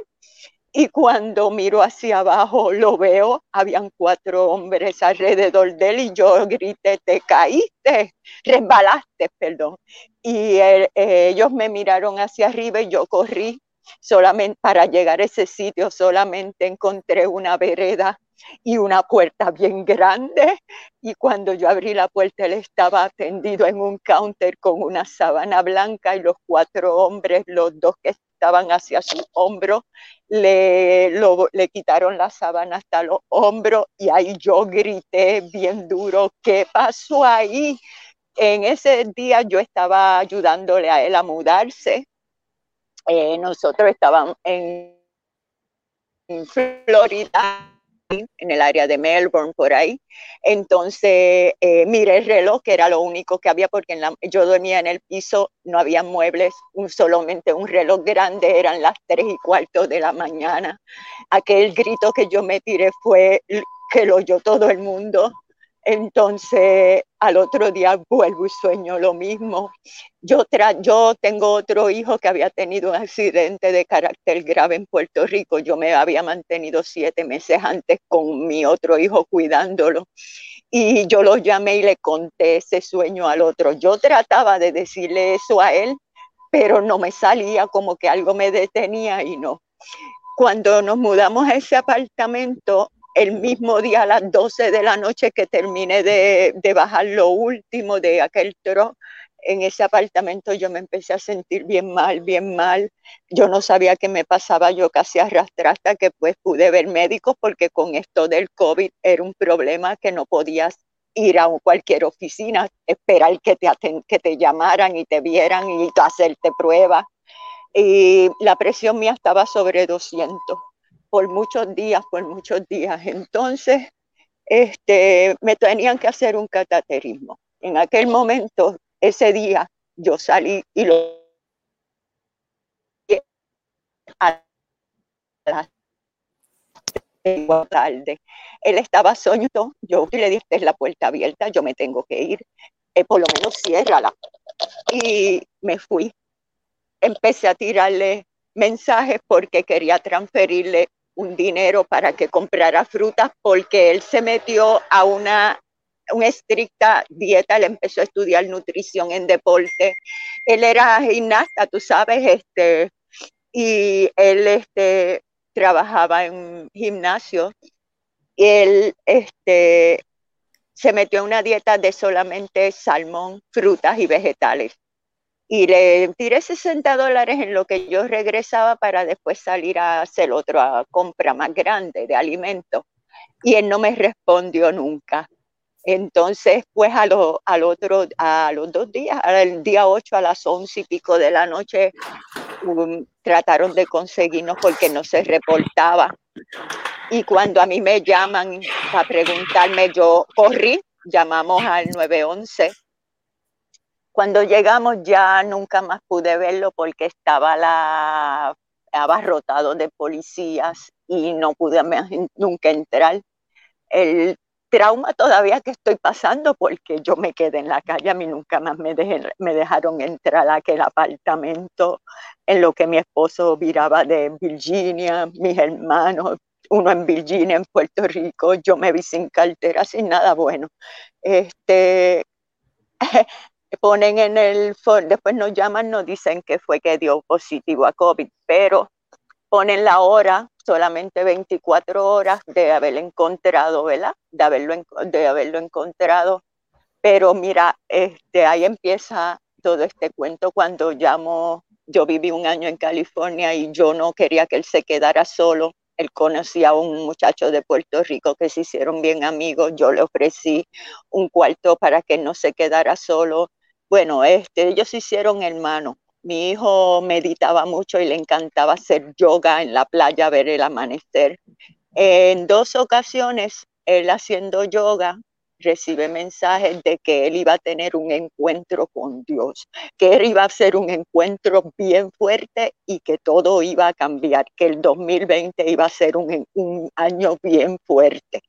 Y cuando miro hacia abajo lo veo, habían cuatro hombres alrededor de él y yo grité, te caíste, resbalaste, perdón. Y eh, ellos me miraron hacia arriba y yo corrí solamente para llegar a ese sitio, solamente encontré una vereda y una puerta bien grande. Y cuando yo abrí la puerta, él estaba tendido en un counter con una sábana blanca y los cuatro hombres, los dos que estaban hacia su hombro, le, le quitaron la sábana hasta los hombros y ahí yo grité bien duro, ¿qué pasó ahí? En ese día yo estaba ayudándole a él a mudarse. Eh, nosotros estábamos en Florida en el área de Melbourne, por ahí. Entonces eh, miré el reloj, que era lo único que había, porque yo dormía en el piso, no había muebles, un, solamente un reloj grande, eran las tres y cuarto de la mañana. Aquel grito que yo me tiré fue que lo oyó todo el mundo. Entonces, al otro día vuelvo y sueño lo mismo. Yo, yo tengo otro hijo que había tenido un accidente de carácter grave en Puerto Rico. Yo me había mantenido siete meses antes con mi otro hijo cuidándolo. Y yo lo llamé y le conté ese sueño al otro. Yo trataba de decirle eso a él, pero no me salía como que algo me detenía y no. Cuando nos mudamos a ese apartamento, el mismo día a las 12 de la noche que terminé de, bajar lo último de aquel tro, en ese apartamento yo me empecé a sentir bien mal, bien mal. Yo no sabía qué me pasaba, yo casi arrastré hasta que pues pude ver médicos porque con esto del COVID era un problema que no podías ir a cualquier oficina, esperar que te, que te llamaran y te vieran y hacerte pruebas. Y la presión mía estaba sobre 200 por muchos días, por muchos días. Entonces, este, me tenían que hacer un cataterismo. En aquel momento, ese día, yo salí y lo a tarde. Él estaba soñando, yo le dije, es la puerta abierta, yo me tengo que ir, eh, por lo menos ciérrala. Y me fui. Empecé a tirarle mensajes porque quería transferirle un dinero para que comprara frutas porque él se metió a una, una estricta dieta, él empezó a estudiar nutrición en deporte. Él era gimnasta, tú sabes, este, y él este, trabajaba en gimnasio. Y él este, se metió a una dieta de solamente salmón, frutas y vegetales y le tiré 60 dólares en lo que yo regresaba para después salir a hacer otra compra más grande de alimentos. Y él no me respondió nunca. Entonces, pues a, al otro, a los dos días, al día 8 a las 11 y pico de la noche, um, trataron de conseguirnos porque no se reportaba. Y cuando a mí me llaman para preguntarme, yo corrí, llamamos al 911 cuando llegamos ya nunca más pude verlo porque estaba la, abarrotado de policías y no pude nunca entrar. El trauma todavía que estoy pasando porque yo me quedé en la calle, a mí nunca más me, me dejaron entrar a aquel apartamento en lo que mi esposo viraba de Virginia, mis hermanos, uno en Virginia, en Puerto Rico, yo me vi sin cartera, sin nada bueno. Este, ponen en el, después nos llaman, nos dicen que fue que dio positivo a COVID, pero ponen la hora, solamente 24 horas de haberlo encontrado, ¿verdad? De haberlo, de haberlo encontrado. Pero mira, este, ahí empieza todo este cuento cuando llamo, yo viví un año en California y yo no quería que él se quedara solo. Él conocía a un muchacho de Puerto Rico que se hicieron bien amigos. Yo le ofrecí un cuarto para que no se quedara solo. Bueno, este, ellos hicieron hermano. Mi hijo meditaba mucho y le encantaba hacer yoga en la playa, ver el amanecer. En dos ocasiones, él haciendo yoga, recibe mensajes de que él iba a tener un encuentro con Dios, que él iba a hacer un encuentro bien fuerte y que todo iba a cambiar, que el 2020 iba a ser un año bien fuerte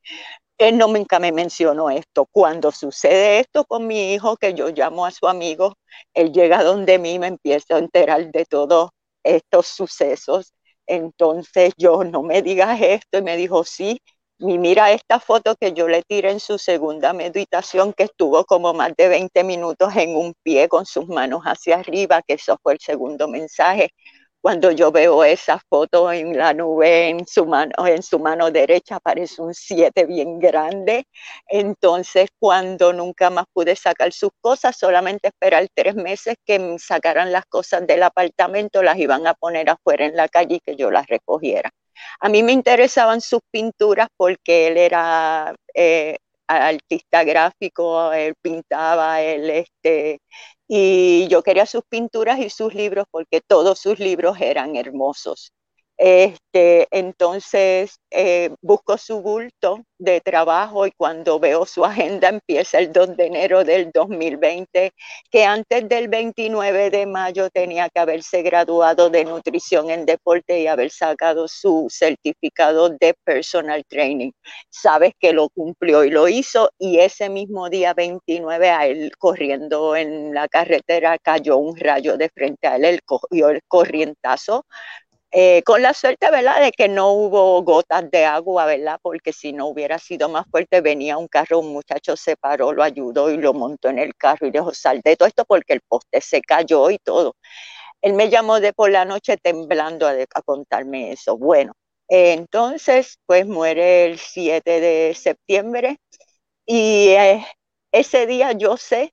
él no nunca me mencionó esto. Cuando sucede esto con mi hijo, que yo llamo a su amigo, él llega donde mí, me empieza a enterar de todos estos sucesos. Entonces yo, no me digas esto, y me dijo, sí, y mira esta foto que yo le tiré en su segunda meditación, que estuvo como más de 20 minutos en un pie con sus manos hacia arriba, que eso fue el segundo mensaje Cuando yo veo esa foto en la nube, en su mano, en su mano derecha aparece un 7 bien grande. Entonces, cuando nunca más pude sacar sus cosas, solamente esperar tres meses que sacaran las cosas del apartamento, las iban a poner afuera en la calle y que yo las recogiera. A mí me interesaban sus pinturas porque él era eh, artista gráfico, él pintaba, él este, y yo quería sus pinturas y sus libros porque todos sus libros eran hermosos. Este, entonces eh, busco su bulto de trabajo y cuando veo su agenda empieza el 2 de enero del 2020, que antes del 29 de mayo tenía que haberse graduado de nutrición en deporte y haber sacado su certificado de personal training. Sabes que lo cumplió y lo hizo y ese mismo día 29 a él corriendo en la carretera cayó un rayo de frente a él, él cogió el corrientazo, eh, con la suerte, ¿verdad?, de que no hubo gotas de agua, ¿verdad? Porque si no hubiera sido más fuerte, venía un carro, un muchacho se paró, lo ayudó y lo montó en el carro y dijo, sal de todo esto porque el poste se cayó y todo. Él me llamó de por la noche temblando a, contarme eso. Bueno, entonces, pues muere el 7 de septiembre y eh, ese día yo sé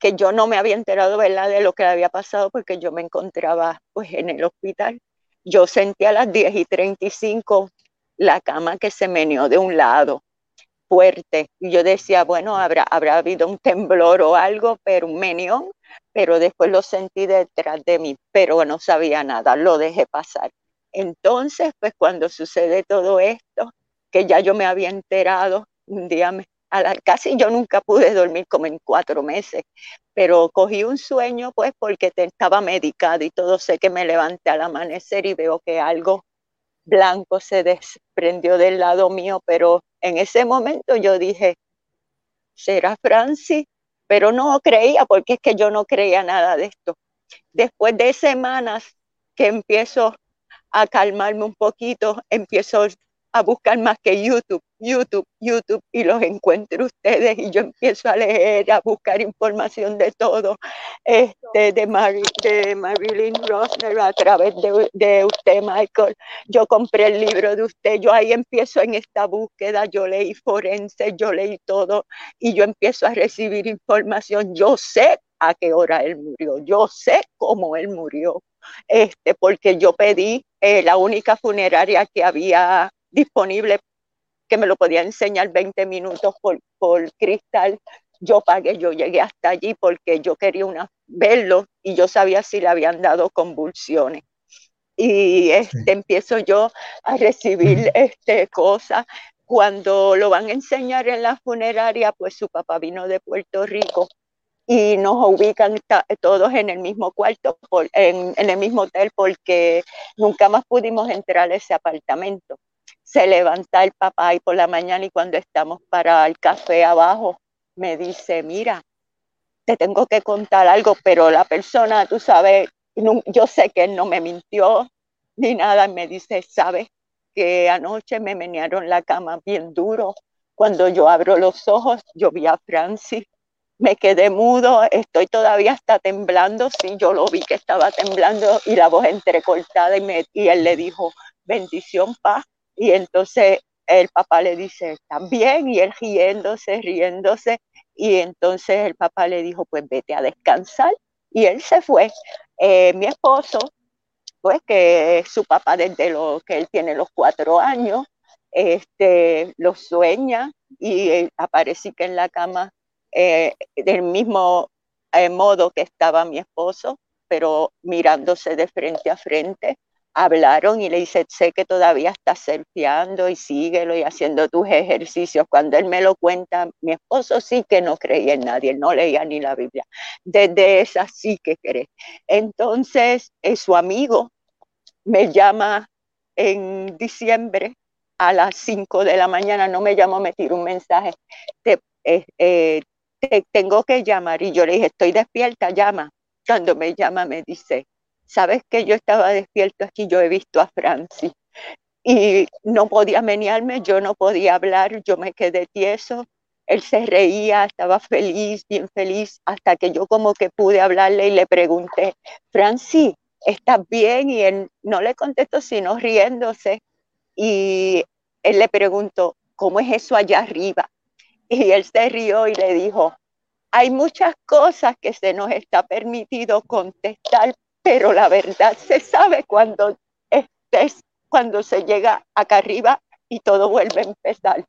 que yo no me había enterado, ¿verdad?, de lo que había pasado porque yo me encontraba pues en el hospital yo sentí a las 10 y 35 la cama que se meneó de un lado fuerte. Y yo decía, bueno, habrá, habrá habido un temblor o algo, pero un menión, pero después lo sentí detrás de mí, pero no sabía nada, lo dejé pasar. Entonces, pues cuando sucede todo esto, que ya yo me había enterado, un día me, casi yo nunca pude dormir como en cuatro meses, pero cogí un sueño pues porque estaba medicada y todo, sé que me levanté al amanecer y veo que algo blanco se desprendió del lado mío, pero en ese momento yo dije, ¿será Francis? Pero no creía porque es que yo no creía nada de esto. Después de semanas que empiezo a calmarme un poquito, empiezo a buscar más que YouTube, YouTube, YouTube y los encuentro ustedes y yo empiezo a leer, a buscar información de todo, este, de, de Marilyn Rosner a través de, de, usted, Michael. Yo compré el libro de usted, yo ahí empiezo en esta búsqueda, yo leí forense, yo leí todo y yo empiezo a recibir información. Yo sé a qué hora él murió, yo sé cómo él murió, este, porque yo pedí eh, la única funeraria que había disponible que me lo podía enseñar 20 minutos por, por cristal. Yo pagué, yo llegué hasta allí porque yo quería una, verlo y yo sabía si le habían dado convulsiones. Y este, empiezo yo a recibir este, cosas. Cuando lo van a enseñar en la funeraria, pues su papá vino de Puerto Rico y nos ubican todos en el mismo cuarto, en, en, el mismo hotel, porque nunca más pudimos entrar a ese apartamento se levanta el papá y por la mañana y cuando estamos para el café abajo, me dice, mira, te tengo que contar algo, pero la persona, tú sabes, yo sé que él no me mintió ni nada, me dice, sabes que anoche me menearon la cama bien duro. Cuando yo abro los ojos, yo vi a Francis, me quedé mudo, estoy todavía hasta temblando, sí, yo lo vi que estaba temblando y la voz entrecortada y, me, y él le dijo, bendición, paz, y entonces el papá le dice, ¿están bien? Y él riéndose, riéndose. Y entonces el papá le dijo, pues vete a descansar. Y él se fue. Eh, mi esposo, pues que su papá desde lo que él tiene los cuatro años, este, lo sueña y aparecí que en la cama eh, del mismo eh, modo que estaba mi esposo, pero mirándose de frente a frente hablaron y le dice, sé que todavía estás surfeando y síguelo y haciendo tus ejercicios. Cuando él me lo cuenta, mi esposo sí que no creía en nadie, no leía ni la Biblia. Desde esa sí que cree. Entonces, eh, su amigo me llama en diciembre a las 5 de la mañana, no me llamó, me tiró un mensaje, eh, eh, te tengo que llamar. Y yo le dije, estoy despierta, llama. Cuando me llama me dice, sabes que yo estaba despierto aquí, yo he visto a Francis y no podía menearme, yo no podía hablar, yo me quedé tieso. Él se reía, estaba feliz, bien feliz, hasta que yo como que pude hablarle y le pregunté, Francis, ¿estás bien? Y él no le contestó, sino riéndose. Y él le preguntó, ¿cómo es eso allá arriba? Y él se rió y le dijo, hay muchas cosas que se nos está permitido contestar, pero la verdad se sabe cuando estés, cuando se llega acá arriba y todo vuelve a empezar.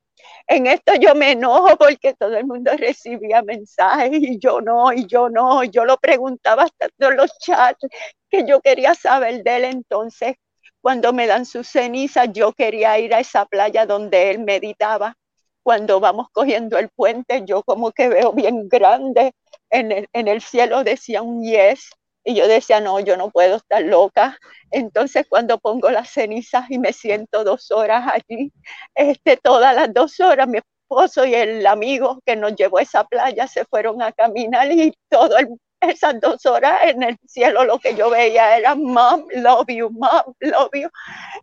En esto yo me enojo porque todo el mundo recibía mensajes y yo no, y yo no, yo lo preguntaba hasta en los chats que yo quería saber de él entonces. Cuando me dan sus cenizas, yo quería ir a esa playa donde él meditaba. Cuando vamos cogiendo el puente, yo como que veo bien grande en el, en el cielo, decía un yes. Y yo decía, no, yo no puedo estar loca. Entonces cuando pongo las cenizas y me siento dos horas allí, este, todas las dos horas mi esposo y el amigo que nos llevó a esa playa se fueron a caminar y todo el esas dos horas en el cielo lo que yo veía era mom, love you, mom, love you.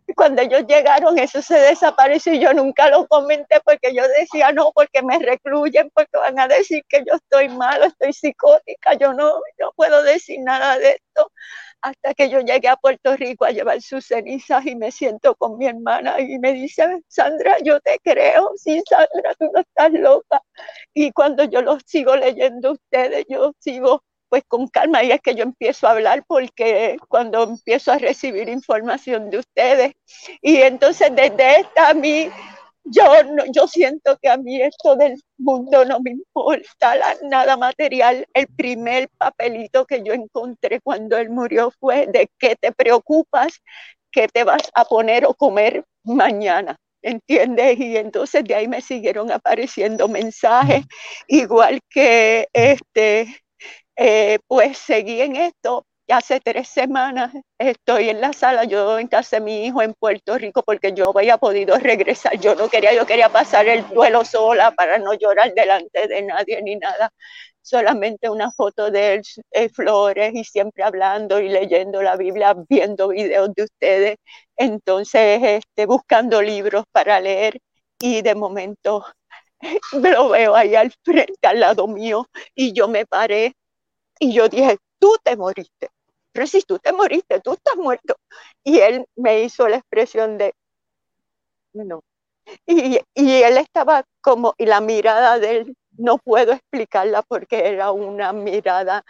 Y cuando ellos llegaron, eso se desapareció y yo nunca lo comenté porque yo decía no, porque me recluyen, porque van a decir que yo estoy malo, estoy psicótica, yo no, no puedo decir nada de esto. Hasta que yo llegué a Puerto Rico a llevar sus cenizas y me siento con mi hermana y me dice, Sandra, yo te creo, sí, Sandra, tú no estás loca. Y cuando yo los sigo leyendo ustedes, yo sigo pues con calma y es que yo empiezo a hablar porque cuando empiezo a recibir información de ustedes y entonces desde esta a mí yo yo siento que a mí esto del mundo no me importa nada material. El primer papelito que yo encontré cuando él murió fue de qué te preocupas qué te vas a poner o comer mañana ¿entiendes? Y entonces de ahí me siguieron apareciendo mensajes, igual que este, eh, pues seguí en esto. Hace tres semanas estoy en la sala, yo en casa de mi hijo en Puerto Rico porque yo no había podido regresar. Yo no quería, yo quería pasar el duelo sola para no llorar delante de nadie ni nada. Solamente una foto de él, eh, flores y siempre hablando y leyendo la Biblia, viendo videos de ustedes. Entonces, este, buscando libros para leer y de momento me lo veo ahí al frente, al lado mío, y yo me paré y yo dije, tú te moriste. Pero si tú te moriste, tú estás muerto. Y él me hizo la expresión de, no. Y, y él estaba como, y la mirada de él, no puedo explicarla porque era una mirada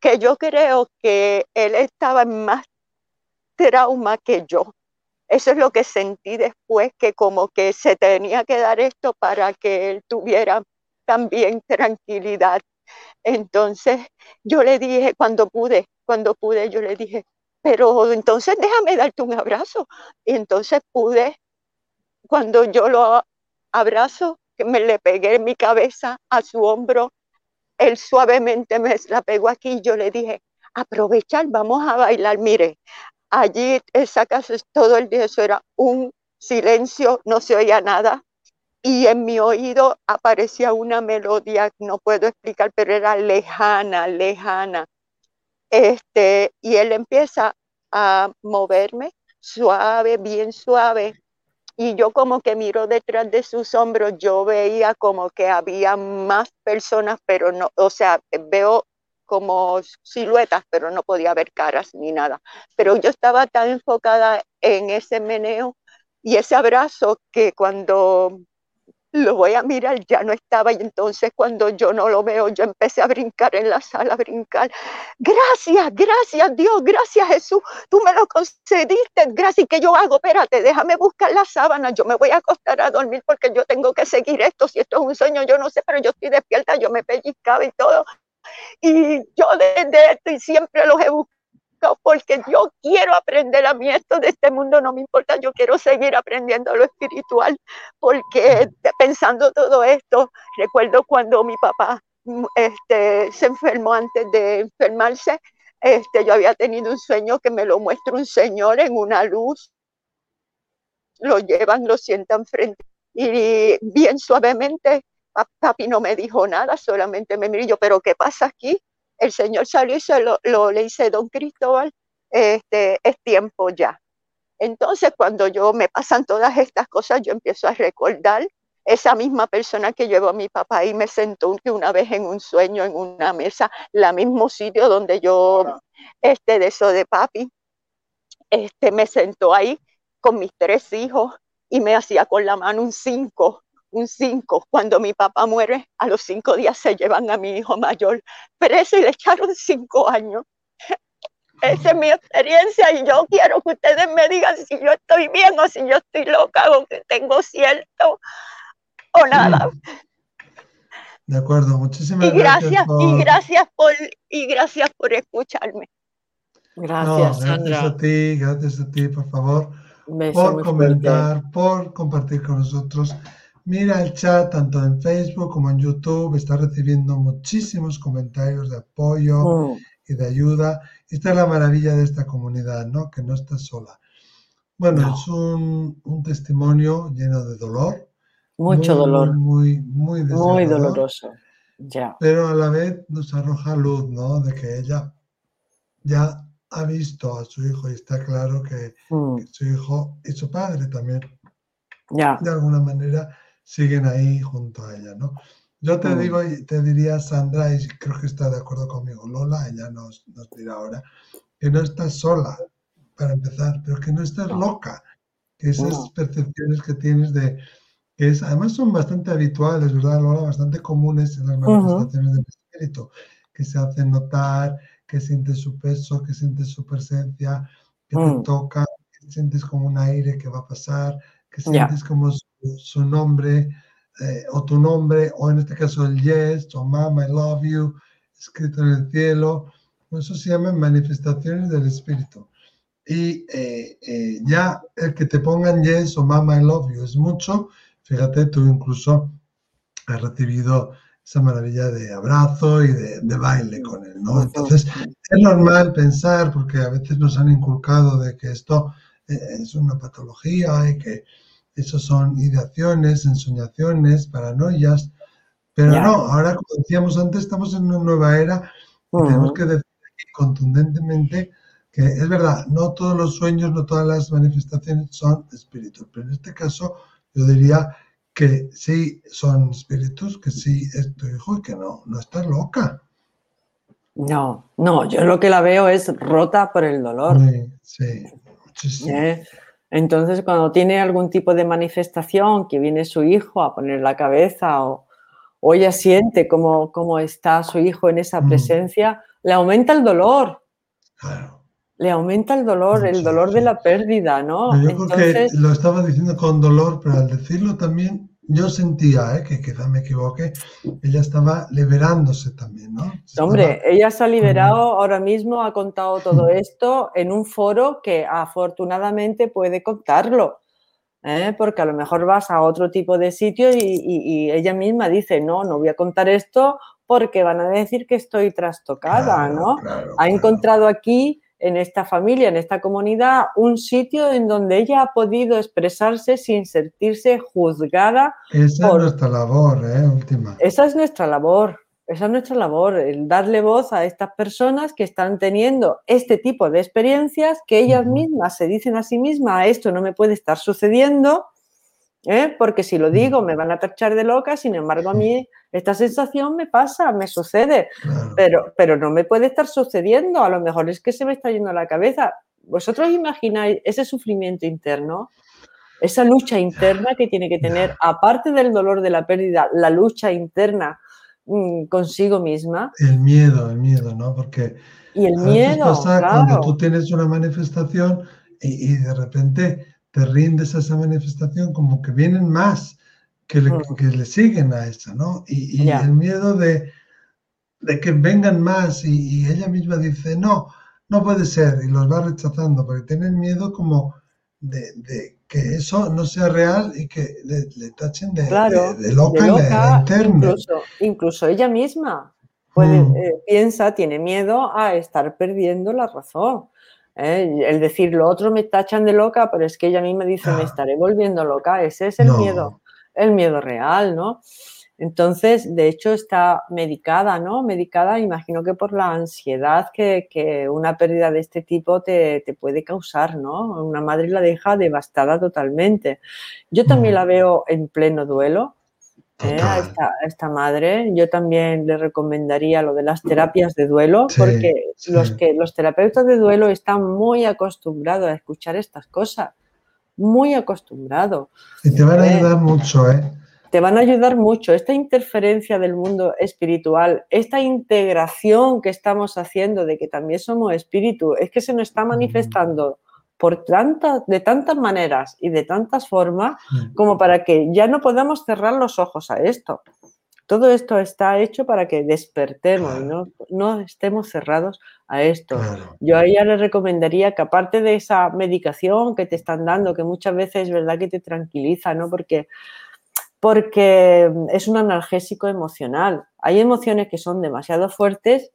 que yo creo que él estaba en más trauma que yo. Eso es lo que sentí después, que como que se tenía que dar esto para que él tuviera también tranquilidad entonces yo le dije, cuando pude, cuando pude, yo le dije, pero entonces déjame darte un abrazo. Y entonces pude, cuando yo lo abrazo, que me le pegué mi cabeza a su hombro, él suavemente me la pegó aquí y yo le dije, aprovechar, vamos a bailar. Mire, allí esa casa todo el día, eso era un silencio, no se oía nada, y en mi oído aparecía una melodía, no puedo explicar, pero era lejana, lejana. Este, y él empieza a moverme suave, bien suave. Y yo como que miro detrás de sus hombros, yo veía como que había más personas, pero no, o sea, veo como siluetas, pero no podía ver caras ni nada. Pero yo estaba tan enfocada en ese meneo y ese abrazo que cuando lo voy a mirar, ya no estaba y entonces cuando yo no lo veo, yo empecé a brincar en la sala, a brincar. Gracias, gracias Dios, gracias Jesús, tú me lo concediste, gracias. ¿Qué yo hago? Espérate, déjame buscar la sábana, yo me voy a acostar a dormir porque yo tengo que seguir esto, si esto es un sueño, yo no sé, pero yo estoy despierta, yo me pellizcaba y todo. Y yo desde esto y siempre los he buscado porque yo quiero aprender a mí esto de este mundo, no me importa, yo quiero seguir aprendiendo lo espiritual, porque pensando todo esto, recuerdo cuando mi papá mm, este, se enfermó antes de enfermarse, este, yo había tenido un sueño que me lo muestra un señor en una luz, lo llevan, lo sientan frente y bien suavemente, papi no me dijo nada, solamente me miró, pero ¿qué pasa aquí? El Señor salió y se lo, le dice, don Cristóbal, este, es tiempo ya. Entonces, cuando yo me pasan todas estas cosas, yo empiezo a recordar esa misma persona que llevó a mi papá y me sentó una vez en un sueño, en una mesa, la mismo sitio donde yo, este, de eso de papi, este, me sentó ahí con mis tres hijos y me hacía con la mano un cinco, un cinco. Cuando mi papá muere, a los cinco días se llevan a mi hijo mayor preso y le echaron cinco años. Esa es mi experiencia y yo quiero que ustedes me digan si yo estoy bien o si yo estoy loca o que tengo cierto o nada. De acuerdo, muchísimas y gracias. Y gracias por, y gracias por escucharme. Gracias, gracias a ti, gracias a ti, por favor, por comentar, por compartir con nosotros. Mira el chat tanto en Facebook como en YouTube, está recibiendo muchísimos comentarios de apoyo y de ayuda. Esta es la maravilla de esta comunidad, ¿no? Que no está sola. Bueno, es un, un, testimonio lleno de dolor. Mucho dolor. Muy, muy, muy doloroso. Ya. Pero a la vez nos arroja luz, ¿no? De que ella ya ha visto a su hijo y está claro que, mm. su hijo y su padre también, ya. de alguna manera, siguen ahí junto a ella, ¿no? Yo te digo te diría, Sandra, y creo que está de acuerdo conmigo, Lola, ella nos, nos dirá ahora, que no estás sola, para empezar, pero que no estás loca, que esas percepciones que tienes de, que es, además son bastante habituales, ¿verdad, Lola? Bastante comunes en las manifestaciones del espíritu, que se hacen notar, que sientes su peso, que sientes su presencia, que te mm. toca, que sientes como un aire que va a pasar, que sientes como su, nombre eh, o tu nombre, o en este caso el yes, o mama, I love you, escrito en el cielo. Eso se llama manifestaciones del espíritu. Y eh, eh, ya el que te pongan yes o mama, I love you es mucho. Fíjate, tú incluso has recibido esa maravilla de abrazo y de, baile con él, ¿no? Entonces, es normal pensar, porque a veces nos han inculcado de que esto eh, es una patología y que eso son ideaciones, ensoñaciones, paranoias, pero no, ahora como decíamos antes, estamos en una nueva era y tenemos que decir contundentemente que es verdad, no todos los sueños, no todas las manifestaciones son espíritus, pero en este caso yo diría que sí son espíritus, que sí es tu hijo y que no, no estás loca. No, no, yo lo que la veo es rota por el dolor. Sí, sí ¿Eh? Entonces, cuando tiene algún tipo de manifestación que viene su hijo a poner la cabeza o, o ella siente cómo, cómo, está su hijo en esa mm. presencia, le aumenta el dolor. Claro le aumenta el dolor, el dolor de la pérdida, ¿no? Yo Entonces... lo estaba diciendo con dolor, pero al decirlo también yo sentía, ¿eh? que quizá me equivoque, ella estaba liberándose también, ¿no? Hombre, ella se ha liberado ahora mismo, ha contado todo esto en un foro que afortunadamente puede contarlo. ¿eh? Porque a lo mejor vas a otro tipo de sitio y, ella misma dice, no, no voy a contar esto porque van a decir que estoy trastocada, ¿no? ha encontrado aquí en esta familia, en esta comunidad, un sitio en donde ella ha podido expresarse sin sentirse juzgada. Esa es nuestra labor, ¿eh? Última. Esa es nuestra labor, esa es nuestra labor, el darle voz a estas personas que están teniendo este tipo de experiencias, que ellas mismas se dicen a sí mismas, esto no me puede estar sucediendo, ¿eh? porque si lo digo me van a tachar de loca, sin embargo a mí esta sensación me pasa, me sucede, pero, pero no me puede estar sucediendo, a lo mejor es que se me está yendo la cabeza. ¿Vosotros imagináis ese sufrimiento interno? Esa lucha interna que tiene que tener, aparte del dolor de la pérdida, la lucha interna mm, consigo misma. El miedo, el miedo, ¿no? Porque y el miedo, cuando tú tienes una manifestación y, y de repente te rindes a esa manifestación, como que vienen más que le, que le siguen a esa, ¿no? Y, el miedo de, de, que vengan más y, ella misma dice, no, no puede ser, y los va rechazando, porque tienen miedo como de, de que eso no sea real y que le, tachen de, de, loca, interna. Incluso, incluso, ella misma puede, mm. eh, piensa, tiene miedo a estar perdiendo la razón. ¿Eh? El decir lo otro me tachan de loca, pero es que ella a mí me dice me ah. estaré volviendo loca. Ese es el miedo, el miedo real, ¿no? Entonces, de hecho, está medicada, ¿no? Medicada, imagino que por la ansiedad que, una pérdida de este tipo te, puede causar, ¿no? Una madre la deja devastada totalmente. Yo también la veo en pleno duelo. ¿Eh? A, esta, madre, yo también le recomendaría lo de las terapias de duelo, porque Los, que, los terapeutas de duelo están muy acostumbrados a escuchar estas cosas, muy acostumbrados. Y te van a ¿eh? ayudar mucho, ¿eh? te van a ayudar mucho. Esta interferencia del mundo espiritual, esta integración que estamos haciendo de que también somos espíritu, es que se nos está manifestando por tantas, de tantas maneras y de tantas formas como para que ya no podamos cerrar los ojos a esto. Todo esto está hecho para que despertemos y no, no, estemos cerrados a esto. Yo a ella le recomendaría que aparte de esa medicación que te están dando, que muchas veces es verdad que te tranquiliza, ¿no? Porque porque es un analgésico emocional. Hay emociones que son demasiado fuertes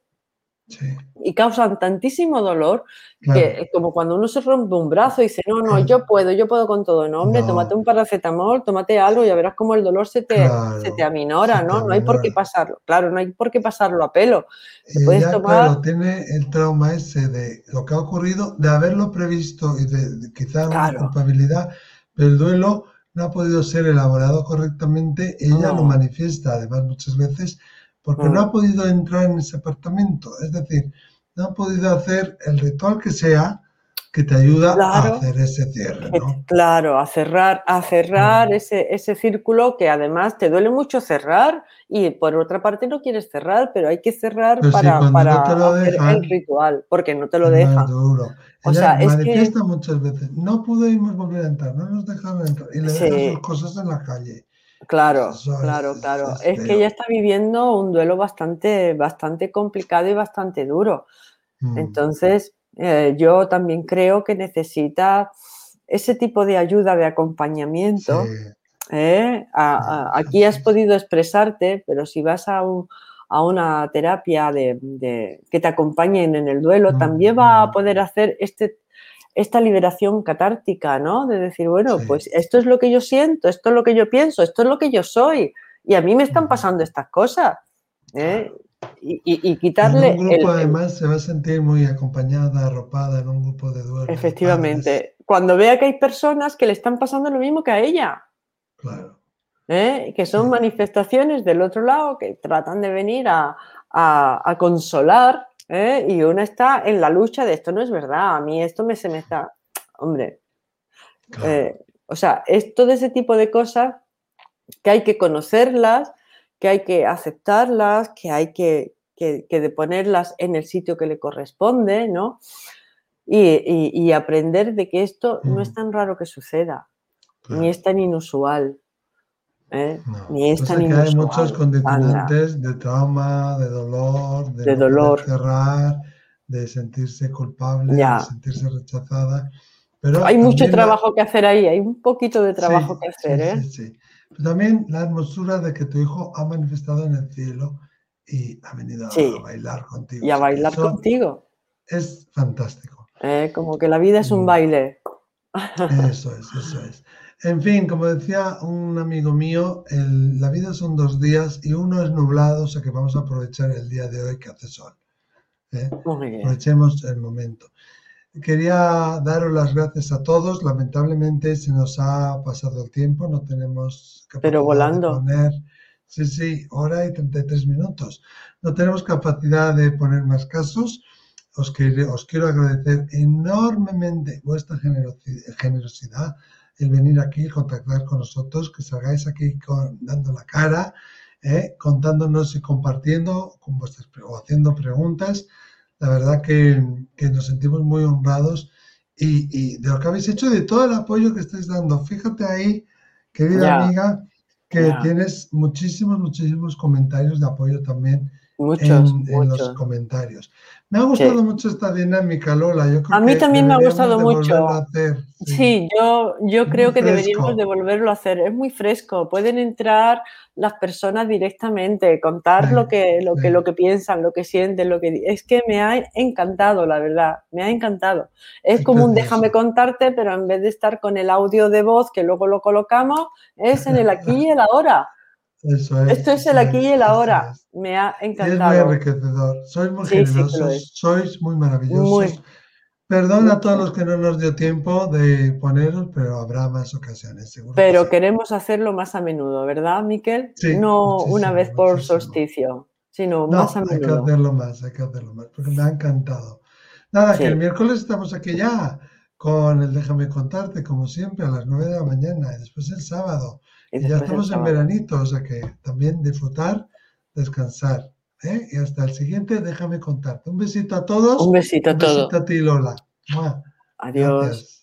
y causan tantísimo dolor que es como cuando uno se rompe un brazo y dice, no, no, yo puedo, yo puedo con todo. No, hombre, tómate un paracetamol, tómate algo y ya verás cómo el dolor se te, se te aminora, ¿no? No hay por qué pasarlo. Claro, no hay por qué pasarlo a pelo. Claro, tiene el trauma ese de lo que ha ocurrido, de haberlo previsto y de, quizás una culpabilidad, pero el duelo no ha podido ser elaborado correctamente, ella lo manifiesta además muchas veces porque no ha podido entrar en ese apartamento, es decir, no ha podido hacer el ritual que sea que te ayuda a hacer ese cierre. ¿no? Claro, a cerrar, a cerrar ese, ese círculo que además te duele mucho cerrar y por otra parte no quieres cerrar, pero hay que cerrar para, para hacer el ritual, porque no te lo dejan. O sea, manifiesta muchas veces, no pudimos volver a entrar, no nos dejaron entrar y le dejan sus cosas en la calle. Claro, claro, claro. Es, que ella está viviendo un duelo bastante, bastante complicado y bastante duro. Mm. Entonces, eh, yo también creo que necesita ese tipo de ayuda, de acompañamiento. ¿eh? aquí has podido expresarte, pero si vas a, una terapia de, que te acompañen en el duelo, también va a poder hacer este, esta liberación catártica, ¿no? De decir, bueno, pues esto es lo que yo siento, esto es lo que yo pienso, esto es lo que yo soy, y a mí me están pasando estas cosas. ¿eh? y, quitarle. En un grupo, además, se va a sentir muy acompañada, arropada en un grupo de duelo. Efectivamente. Cuando vea que hay personas que le están pasando lo mismo que a ella. Claro. ¿Eh? Que son manifestaciones del otro lado que tratan de venir a, consolar. ¿Eh? Y una está en la lucha de esto no es verdad, a mí esto me, se me está. Hombre. Eh, o sea, es todo ese tipo de cosas que hay que conocerlas que hay que aceptarlas, que hay que, que, ponerlas en el sitio que le corresponde, ¿no? Y, aprender de que esto no es mm. tan raro que suceda, ni es tan inusual. ¿Eh? Ni es tan inusual. Hay muchos condicionantes de trauma, de dolor, de, dolor. cerrar, de sentirse culpable, de sentirse rechazada. Pero hay mucho trabajo que hacer ahí, hay un poquito de trabajo que hacer. ¿eh? sí, sí. Pero también la hermosura de que tu hijo ha manifestado en el cielo y ha venido a bailar contigo. Y a bailar contigo. Es fantástico. Eh, como que la vida es un mm. baile. Eso es, eso es. En fin, como decía un amigo mío, la vida son dos días y uno es nublado, o sea que vamos a aprovechar el día de hoy que hace sol. ¿eh? Aprovechemos el momento. Quería daros las gracias a todos. Lamentablemente se nos ha pasado el tiempo, no tenemos capacidad Pero volando. de poner. Sí, sí, hora y 33 minutos. No tenemos capacidad de poner más casos. Os, quiero, os quiero agradecer enormemente vuestra generosidad, el venir aquí, contactar con nosotros, que salgáis aquí con, dando la cara, ¿eh? contándonos y compartiendo con vuestras, o haciendo preguntas. La verdad que, nos sentimos muy honrados y, de lo que habéis hecho y de todo el apoyo que estáis dando. Fíjate ahí, querida amiga, que tienes muchísimos, muchísimos comentarios de apoyo también muchos, en, los comentarios. Me ha gustado mucho esta dinámica, Lola. a mí también me ha gustado mucho. Sí. yo, yo creo que deberíamos de volverlo a hacer. Es muy fresco. Pueden entrar las personas directamente, contar lo, que, lo, que, lo que piensan, lo que sienten, lo que... Es que me ha encantado, la verdad, me ha encantado. Es como un déjame contarte, pero en vez de estar con el audio de voz que luego lo colocamos, es en el aquí y el ahora. Eso es. Esto es el eso aquí y el ahora. Me ha Y es muy encantado. enriquecedor. Sois muy Sí, generosos, sois muy maravillosos. Muy. Perdón a todos los que no nos dio tiempo de poneros, pero habrá más ocasiones, seguro. que Pero sí. queremos hacerlo más a menudo, ¿verdad, Miquel? Sí, no una vez por muchísimo. solsticio, sino No, más a hay que menudo. hacerlo más, hay que hacerlo más, porque me ha encantado. Nada, que el miércoles estamos aquí ya con el Déjame contarte, como siempre, a las 9 de la mañana, y después el sábado. Y ya estamos en veranito, o sea que también disfrutar, descansar. ¿eh? Y hasta el siguiente, déjame contarte. Un besito a todos. Un besito a Un besito todos. a ti, Lola. Adiós. Gracias.